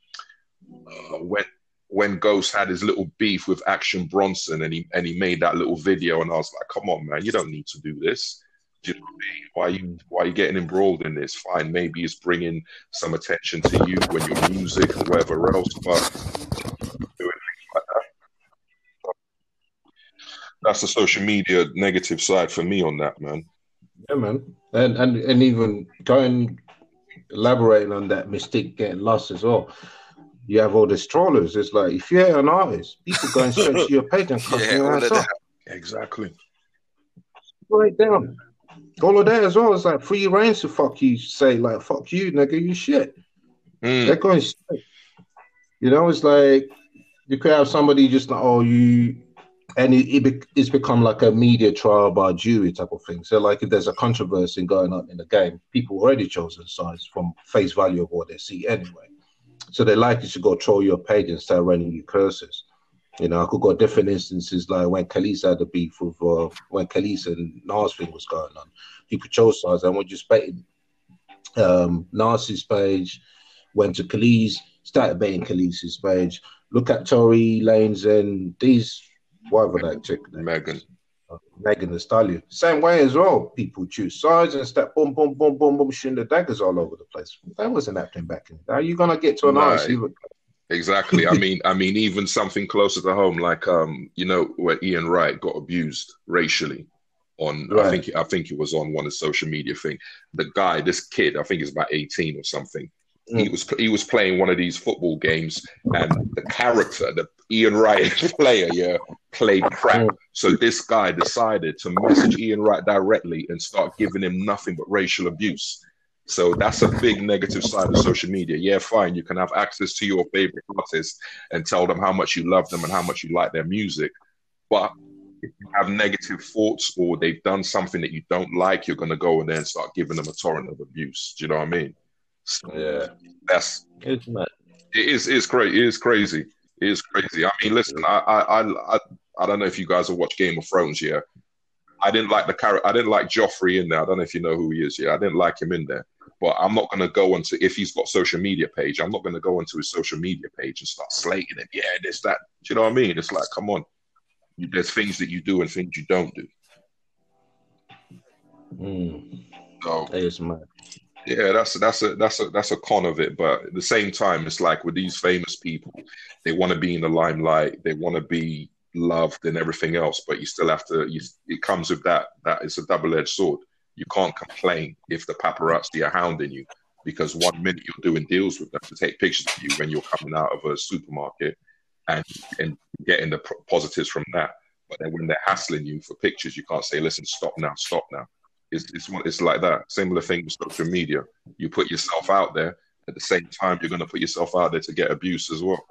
uh, when when Ghost had his little beef with Action Bronson, and he and he made that little video, and I was like, come on, man, you don't need to do this. Do you know I mean? Why are you mm. why are you getting embroiled in this? Fine, maybe it's bringing some attention to you when you're music or whatever else, but that's the social media negative side for me on that, man. Yeah, man, and and and even going elaborating on that mistake getting lost as well. You have all the strollers. It's like if you're an artist, people going straight to your page and cussing Yeah, your ass up. Exactly. Right down. All of that as well. It's like free reign to fuck you. Say like fuck you, nigga. You shit. Mm, They're going straight. You know, it's like you could have somebody just like, oh, you, and it, it be, it's become like a media trial by jury type of thing. So, like, if there's a controversy going on in the game, people already chosen sides from face value of what they see anyway. So they like you to go troll your page and start running you curses. You know, I could go different instances like when Kelis had a beef with uh, when Kelis and Nas thing was going on. People chose sides and were just baiting um, Nas's page, went to Kelis, started baiting Kelis' page. Look at Tory Lanez and these, whatever that chick, Megan. Megan Thee Stallion. Same way as well. People choose sides and start boom, boom, boom, boom, boom, shooting the daggers all over the place. That wasn't happening back in. How you gonna get to an Right. artist? even- Exactly. I mean, I mean, even something closer to home, like um, you know, where Ian Wright got abused racially on. I think I think it was on one of the social media thing. The guy, this kid, I think he's about eighteen or something. He Mm. was he was playing one of these football games, and the character, the Ian Wright player, yeah, played crap. So this guy decided to message Ian Wright directly and start giving him nothing but racial abuse. So that's a big negative side of social media. Yeah, fine, you can have access to your favorite artist and tell them how much you love them and how much you like their music. But if you have negative thoughts or they've done something that you don't like, you're going to go in there and start giving them a torrent of abuse. Do you know what I mean? So Yeah, that's it's mad. it is it's crazy. It is crazy. It is crazy. I mean, listen, I I I I, don't know if you guys have watched Game of Thrones. Yeah, I didn't like the character. I didn't like Joffrey in there. I don't know if you know who he is. Yeah, I didn't like him in there. But I'm not going to go onto if he's got social media page. I'm not going to go onto his social media page and start slating him. Yeah, this that. Do you know what I mean? It's like, come on. You, there's things that you do and things you don't do. Mm. So It's mad. Yeah, that's that's a that's a that's a con of it. But at the same time, it's like with these famous people, they want to be in the limelight, they want to be loved and everything else. But you still have to. You, it comes with that. That it's a double edged sword. You can't complain if the paparazzi are hounding you because one minute you're doing deals with them to take pictures of you when you're coming out of a supermarket and and getting the positives from that. But then when they're hassling you for pictures, you can't say, "Listen, stop now, stop now." It's, it's it's like that. Similar thing with social media. You put yourself out there. At the same time, you're going to put yourself out there to get abuse as well.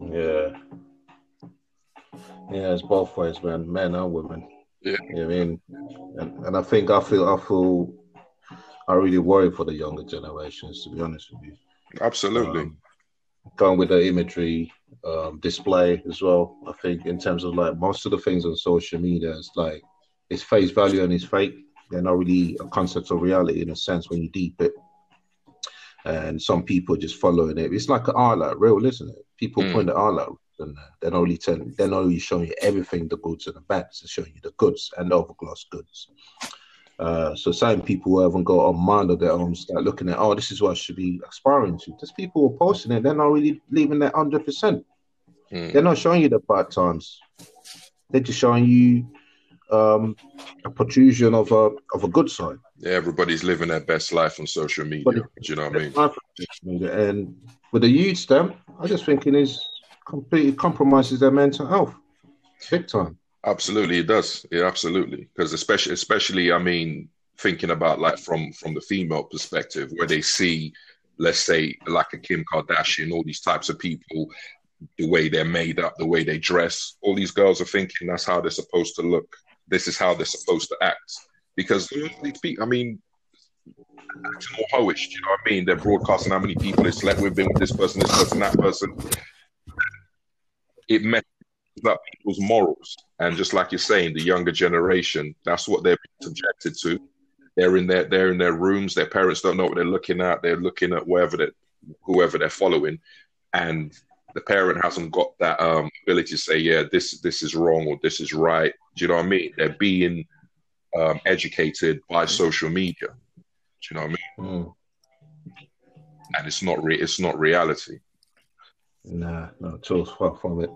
Yeah. Yeah, it's both ways, man. Men and women. Yeah. You know I mean? And, and I think I feel I feel I really worry for the younger generations, to be honest with you. Absolutely. Um, going with the imagery um, display as well. I think in terms of like most of the things on social media, it's like it's face value and it's fake. They're not really a concept of reality in a sense when you deep it. And some people are just following it. It's like an like real, isn't it? People Mm. point at like and they're not really telling, they're not really showing you everything, the goods and the bads. They're showing you the goods and the overglass goods. Uh, so some people who haven't got a mind of their own start looking at, oh, this is what I should be aspiring to. There's people who are posting it, they're not really leaving that hundred percent. Mm. They're not showing you the bad times. They're just showing you um, a protrusion of a of a good side. Yeah, everybody's living their best life on social media. But Do you know what I mean? And with the youth them, I just thinking is completely compromises their mental health, big time. Absolutely, it does. Yeah, absolutely. Because especially, especially, I mean, thinking about like from from the female perspective, where they see, let's say, like a Kim Kardashian, all these types of people, the way they're made up, the way they dress, all these girls are thinking that's how they're supposed to look. This is how they're supposed to act. Because these people, I mean, acting more hoish. You know what I mean? They're broadcasting how many people they slept with, been with this person, this person, that person. it messes up people's morals. And just like you're saying, the younger generation, that's what they're subjected to. They're in their they're in their rooms. Their parents don't know what they're looking at. They're looking at wherever they whoever they're following, and the parent hasn't got that um, ability to say, yeah, this this is wrong or this is right. Do you know what I mean? They're being um, educated by social media. Do you know what I mean? Mm. And it's not re- it's not reality. Nah, no, at all. Far from it.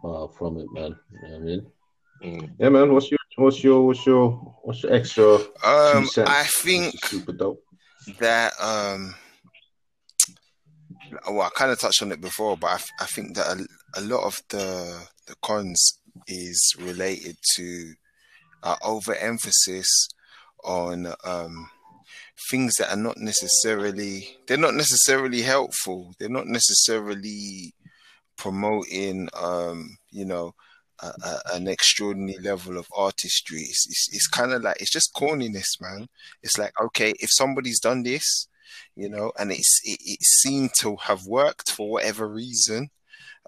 Far from it, man. You know what I mean? Mm. Yeah, man. What's your what's your what's your what's your extra? Um. I think super dope. that um well i kind of touched on it before but i, think that a, a lot of the the cons is related to uh, overemphasis on um things that are not necessarily they're not necessarily helpful. They're not necessarily promoting um you know a, a, an extraordinary level of artistry. It's, it's, it's kind of like it's just corniness man. It's like okay if somebody's done this you know and it's it, it seemed to have worked for whatever reason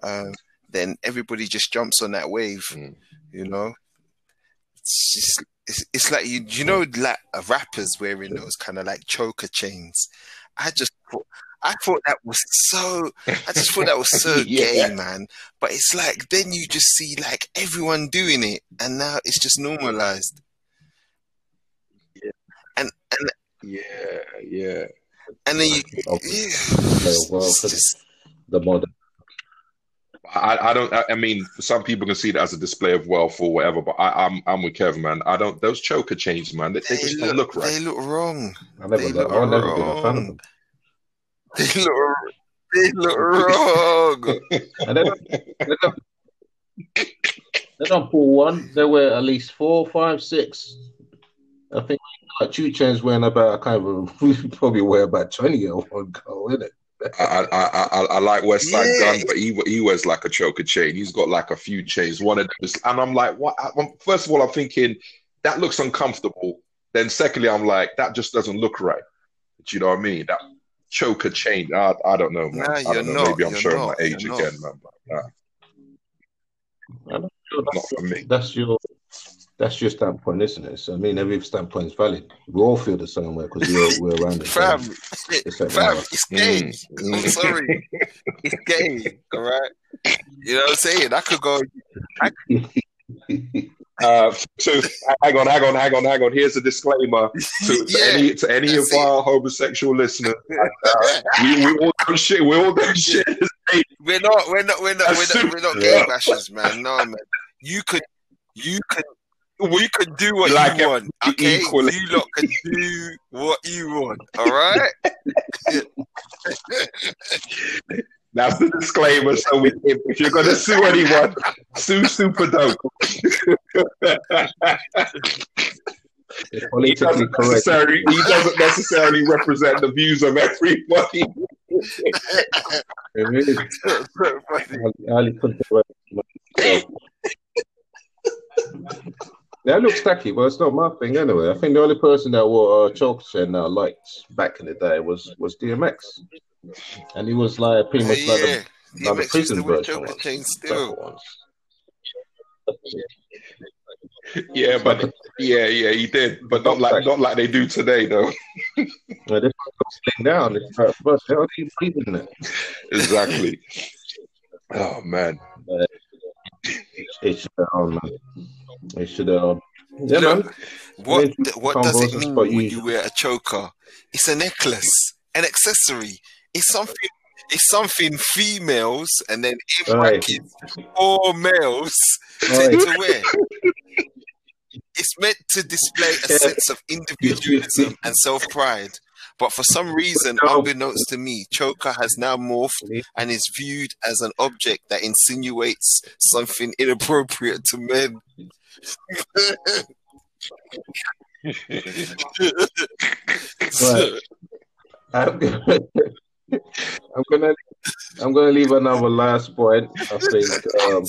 um then everybody just jumps on that wave Mm. you know it's just it's, it's like you you know like uh, rappers wearing those kind of like choker chains i just thought I thought that was so. I just thought that was so Yeah. gay, man. But it's like then you just see like everyone doing it, and now it's just normalized. Yeah. And and Yeah, yeah. And then you, Of yeah, the world, just the modern. I, I don't. I, I mean, some people can see that as a display of wealth or whatever, but I, I'm I'm with Kevin, man. I don't. Those choker chains, man. They, they they just look, don't look right. they look wrong. I never, They I've look never been a fan of wrong. them. They look they look wrong. And they don't, they don't, they don't pull one. They wear at least four, five, six. I think like two chains wearing about I can't even we probably wear about twenty of one go, isn't it? I, I, I, I, I like West Side Yeah. Gun, but he he wears like a choker chain. He's got like a few chains. One of them, is, and I'm like, what? I, I'm- first of all, I'm thinking that looks uncomfortable. Then, secondly, I'm like, that just doesn't look right. Do you know what I mean? That choker chain. I, I don't know, man. Nah, I you're don't know. not. Maybe I'm You're showing not. my age You're not. again, man. But uh, nah, I'm not sure not that's, for me. that's your that's your standpoint, isn't it? So I mean, every standpoint is valid. We all feel the same way because we're we're around the Fam, same. the fam, it's gay. Mm, I'm mm. sorry. It's gay. All right. You know what I'm saying? I could go. Uh, so hang on, hang on, hang on, hang on. Here's a disclaimer to, to Yeah, any to any of that's it. our homosexual listeners. We, we all don't share. We all don't share this hate. We're not. We're not. We're not. We're not. We're not gay Yeah. bashers, man. No, man. You could. You could. You can do what Like you want, okay? equally. You lot can do what you want, all right? That's the disclaimer. So we, if, if you're going to sue anyone, sue Super Dope. he, Politically doesn't correct. necessarily, he doesn't necessarily represent the views of everybody. It is. highly controversial. That looks tacky, but it's not my thing anyway. I think the only person that wore uh, a choker chain that uh, I liked back in the day was was DMX, and he was like pretty much like yeah, the, like the DMX used prison version. ones, chains separate still. ones. Yeah, but yeah, yeah, he did, but not like not like they do today, though. Yeah, this one's sling down. It's like, but how do you breathing it? Exactly. Oh man. It should have on, man. It should have. Yeah, Look, man. What what does it mean when you- you wear a choker? It's a necklace, an accessory. It's something. It's something females and then in Right. brackets or males Right. tend to wear. It's meant to display a Yeah. sense of individualism and self pride. But for some reason, unbeknownst to me, choker has now morphed and is viewed as an object that insinuates something inappropriate to men. Right. I'm gonna, I'm gonna, I'm gonna leave another last point. I think um,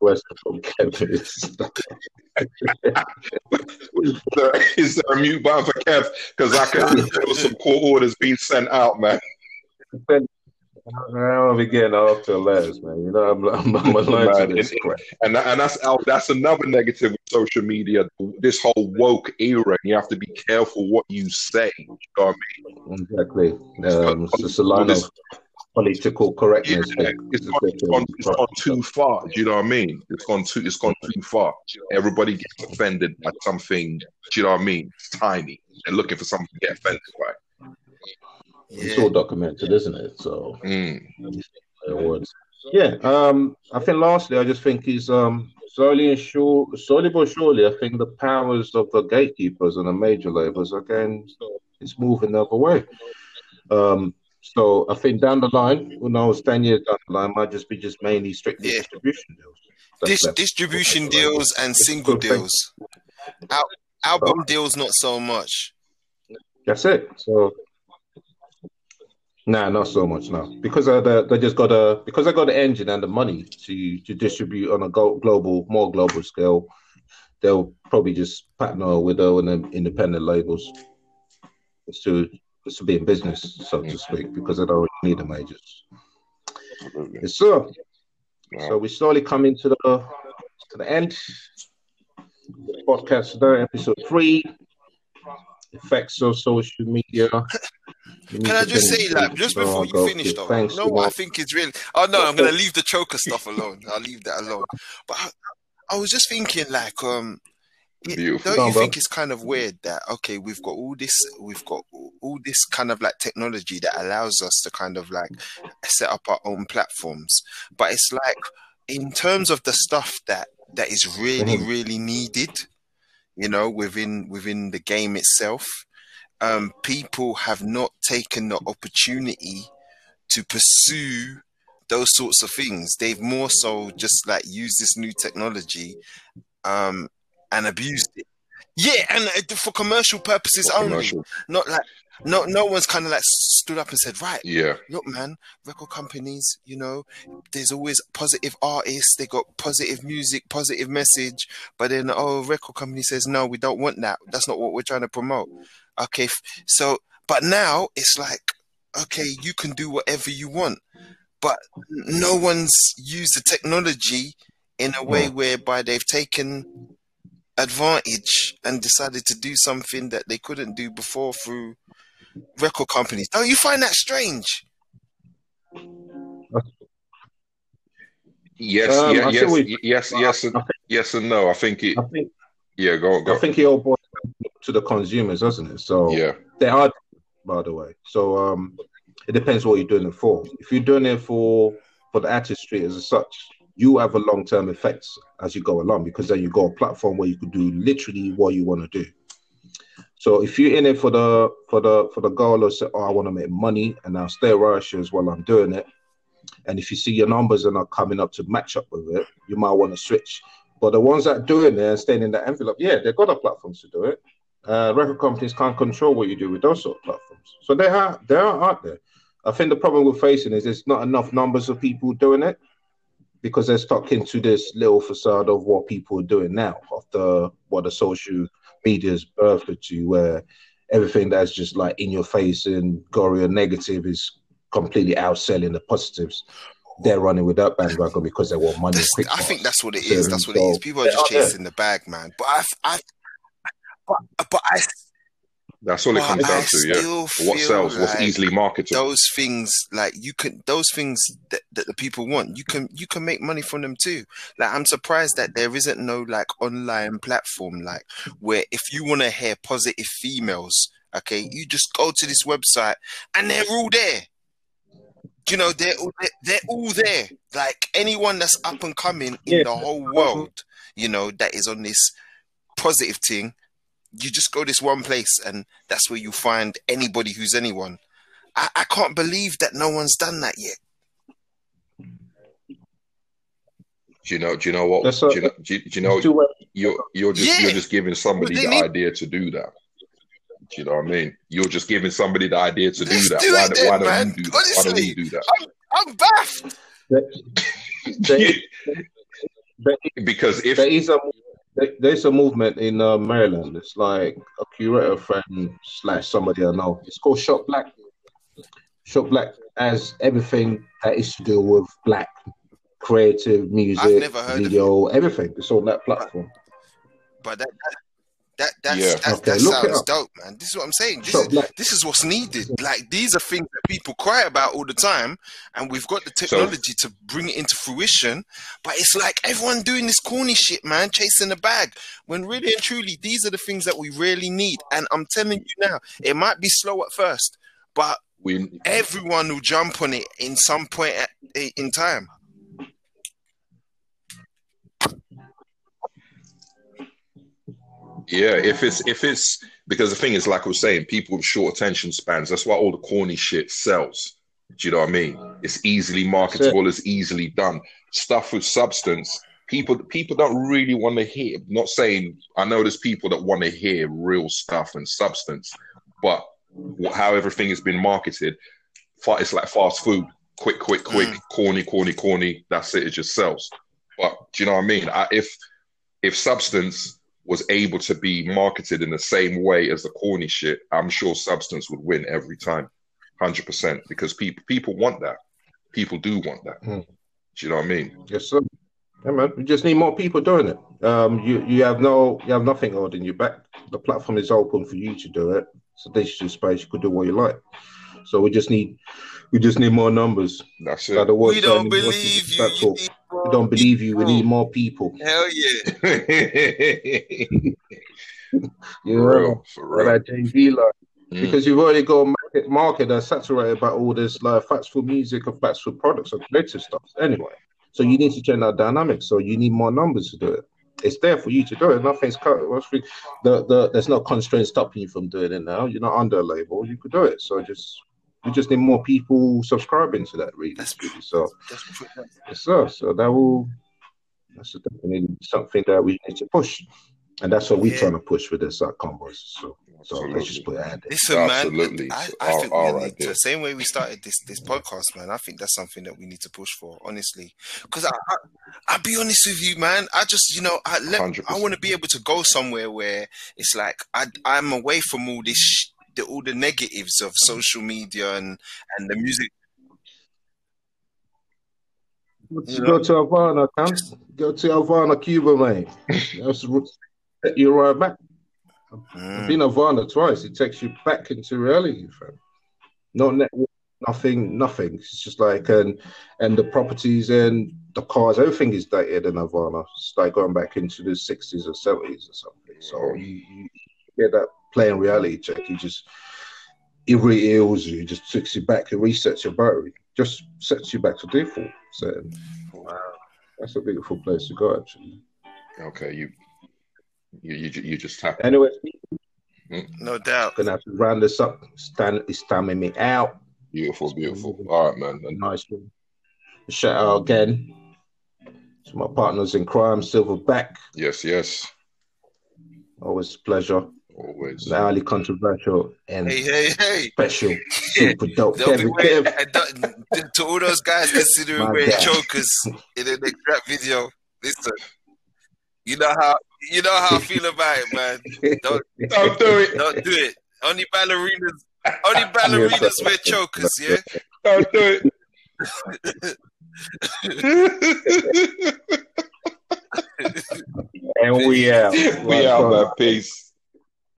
question from Kevin. is- there, is there a mute button for Kev? Because I can feel some court orders being sent out, man. I don't be getting off after letters, man. You know, I'm, I'm, I'm to this crap. And and that's that's another negative with social media. This whole woke era, you have to be careful what you say. You know what I mean? Exactly. Um, it's just a line of political correctness. Yeah, it's, gone, it's, gone, it's gone too far. Do you know what I mean? It's gone too. It's gone too far. Everybody gets offended by something. Do you know what I mean? It's tiny. They're looking for something to get offended by. Yeah. It's all documented, isn't it? So mm. Yeah. Um, I think lastly, I just think he's um slowly and sure, slowly but surely, I think the powers of the gatekeepers and the major labels again, it's moving the other way. Um, so I think down the line, who knows, ten years down the line, might just be just mainly strictly yeah. distribution deals. Dis- distribution deals and single deals. Al- album deals, not so much. That's it. So Nah, not so much now because uh, the, they just got a because they got the engine and the money to to distribute on a global, more global scale. They'll probably just partner with their independent labels to to be in business, so to speak, because they don't need the majors. Yes, sir. So we slowly come into the to the end. Podcast today, episode three. Effects of social media. Can I just say, like, just before you finish, though, Thanks, no, I think it's really. Oh no, I'm gonna leave the choker stuff alone. I'll leave that alone. But I, I was just thinking, like, um, it, don't you think it's kind of weird that okay, we've got all this, we've got all this kind of like technology that allows us to kind of like set up our own platforms, but it's like in terms of the stuff that that is really, mm-hmm. really needed, you know, within within the game itself um, people have not taken the opportunity to pursue those sorts of things. They've more so just like used this new technology um, and abused it. Yeah, and uh, for commercial purposes for only, not like no no one's kind of like stood up and said, right, yeah, look, man, record companies, you know, there's always positive artists, they got positive music, positive message, but then oh, record company says no, we don't want that. That's not what we're trying to promote. Okay, so but now it's like okay, you can do whatever you want, but no one's used the technology in a way whereby they've taken advantage and decided to do something that they couldn't do before through record companies. Don't you find that strange? Yes, um, yeah, yes, we, yes, yes, and, yes, and no. I think it. I think, yeah, go, go. I think it all boils to the consumers, doesn't it? So yeah, they are, by the way. So um, it depends what you're doing it for. If you're doing it for for the artistry as such, you have a long term effects as you go along because then you got a platform where you could do literally what you want to do. So if you're in it for the for the for the goal of say, oh, I want to make money and I'll stay rushes while I'm doing it. And if you see your numbers are not coming up to match up with it, you might want to switch. But the ones that are doing it and staying in the envelope, yeah, they've got the platforms to do it. Uh, record companies can't control what you do with those sort of platforms. So they are they are out there. I think the problem we're facing is there's not enough numbers of people doing it because they're stuck into this little facade of what people are doing now, the what the social media's birthed to, where everything that's just like in your face and gory and negative is completely outselling the positives. They're running with that bandwagon because they want money. I think that's what it is. That's what it is. People are just chasing the bag, man. But I, I, but, but I that's all it comes down to, yeah. What sells, like what's easily marketed. Those things, like you can, those things that, that the people want, you can, you can make money from them too. Like I'm surprised that there isn't no like online platform, like where if you want to hear positive females, okay, you just go to this website and they're all there. You know, they're all, they're all there. Like anyone that's up and coming in yeah. the whole world, you know, that is on this positive thing you just go this one place and that's where you find anybody who's anyone. I, I can't believe that no one's done that yet. Do you know? Do you know what? do, you know, do, you, do you know? You're you're just yeah. you're just giving somebody the need... idea to do that. Do you know what I mean? You're just giving somebody the idea to Let's do that. Do why, then, why, don't you do that? Honestly, why don't you do that? I'm, I'm baffed. because if there is a there's a movement in uh, Maryland. It's like a curator friend slash somebody I know. It's called Shop Black. Shop Black has everything that is to do with black creative music, never heard of video, everything. It's on that platform. But that that that that's, Yeah. that's, Okay, that look sounds dope, man. This is what I'm saying. This Shop is Black. this is what's needed. Like these are things that people cry about all the time, and we've got the technology to bring it into fruition. But it's like everyone doing this corny shit, man, chasing the bag. When really and truly, these are the things that we really need. And I'm telling you now, it might be slow at first, but We everyone will jump on it in some point at, in time. Yeah, if it's if it's because the thing is, like I was saying, people with short attention spans. That's why all the corny shit sells. Do you know what I mean? It's easily marketable. It's easily done. Stuff with substance. People people don't really want to hear. Not saying I know there's people that want to hear real stuff and substance, but how everything has been marketed, it's like fast food. Quick, quick, quick, mm. corny, corny, corny. That's it. It just sells. But do you know what I mean? I, if if substance was able to be marketed in the same way as the corny shit, I'm sure substance would win every time, hundred percent. Because people people want that. People do want that. Hmm. Do you know what I mean? Yes, sir. Yeah, man. We just need more people doing it. Um, you you have no you have nothing holding you back. The platform is open for you to do it. It's a digital space. You could do what you like. So we just need we just need more numbers. That's Like it. the word We don't saying, we want believe you. That's you all. need We don't believe you. We need more people. Hell yeah. You for real, for like real. that JV like Mm. because you've already got a market market that's saturated by all this like factual music and factual products and creative stuff anyway. So you need to change that dynamic. So you need more numbers to do it. It's there for you to do it. Nothing's cut. The, the, there's no constraint stopping you from doing it now. You're not under a label. You could do it. So just we just need more people subscribing to that. Really, That's really. So That's put that- yes. So that will that's definitely something that we need to push, and that's what we're Yeah. trying to push with this uh, combos. So so let's just put it out there. Listen, Absolutely. man. I, I all- think we all need to, there. same way we started this this podcast, man. I think that's something that we need to push for, honestly. Because I, I, I'll be honest with you, man. I just, you know, I let, 100%. I want to be able to go somewhere where it's like I, I'm away from all this, sh- the, all the negatives of social media and and the music. You Go to Havana, Cam. Go to Havana, Cuba, mate. That's set you right back. I've Mm. been Havana twice. It takes you back into reality, fam. No network, nothing, nothing. It's just like and and the properties and the cars, everything is dated in Havana. It's like going back into the sixties or seventies or something. So you, you get that playing reality check. You just it re-heals you, just takes you back, it resets your battery, just sets you back to default. So that's a beautiful place to go, actually. Okay, you you you, you just tap. Anyway, mm. No doubt. gonna have to round this up. Stan is timing me out. Beautiful, beautiful. All right, man. And Nice one. Shout out again to my partners in crime, Silverback. yes, yes, Always a pleasure. Always. Highly controversial and Hey, hey, hey. special. Super dope. They'll be Kevin wearing, Kev. don't- to all those guys considering My wearing God. chokers in the next rap video, listen, you know how you know how I feel about it, man. Don't Don't do it. don't do it. Only ballerinas, only ballerinas wear chokers, yeah. Don't do it. and we out. we out, man. Peace.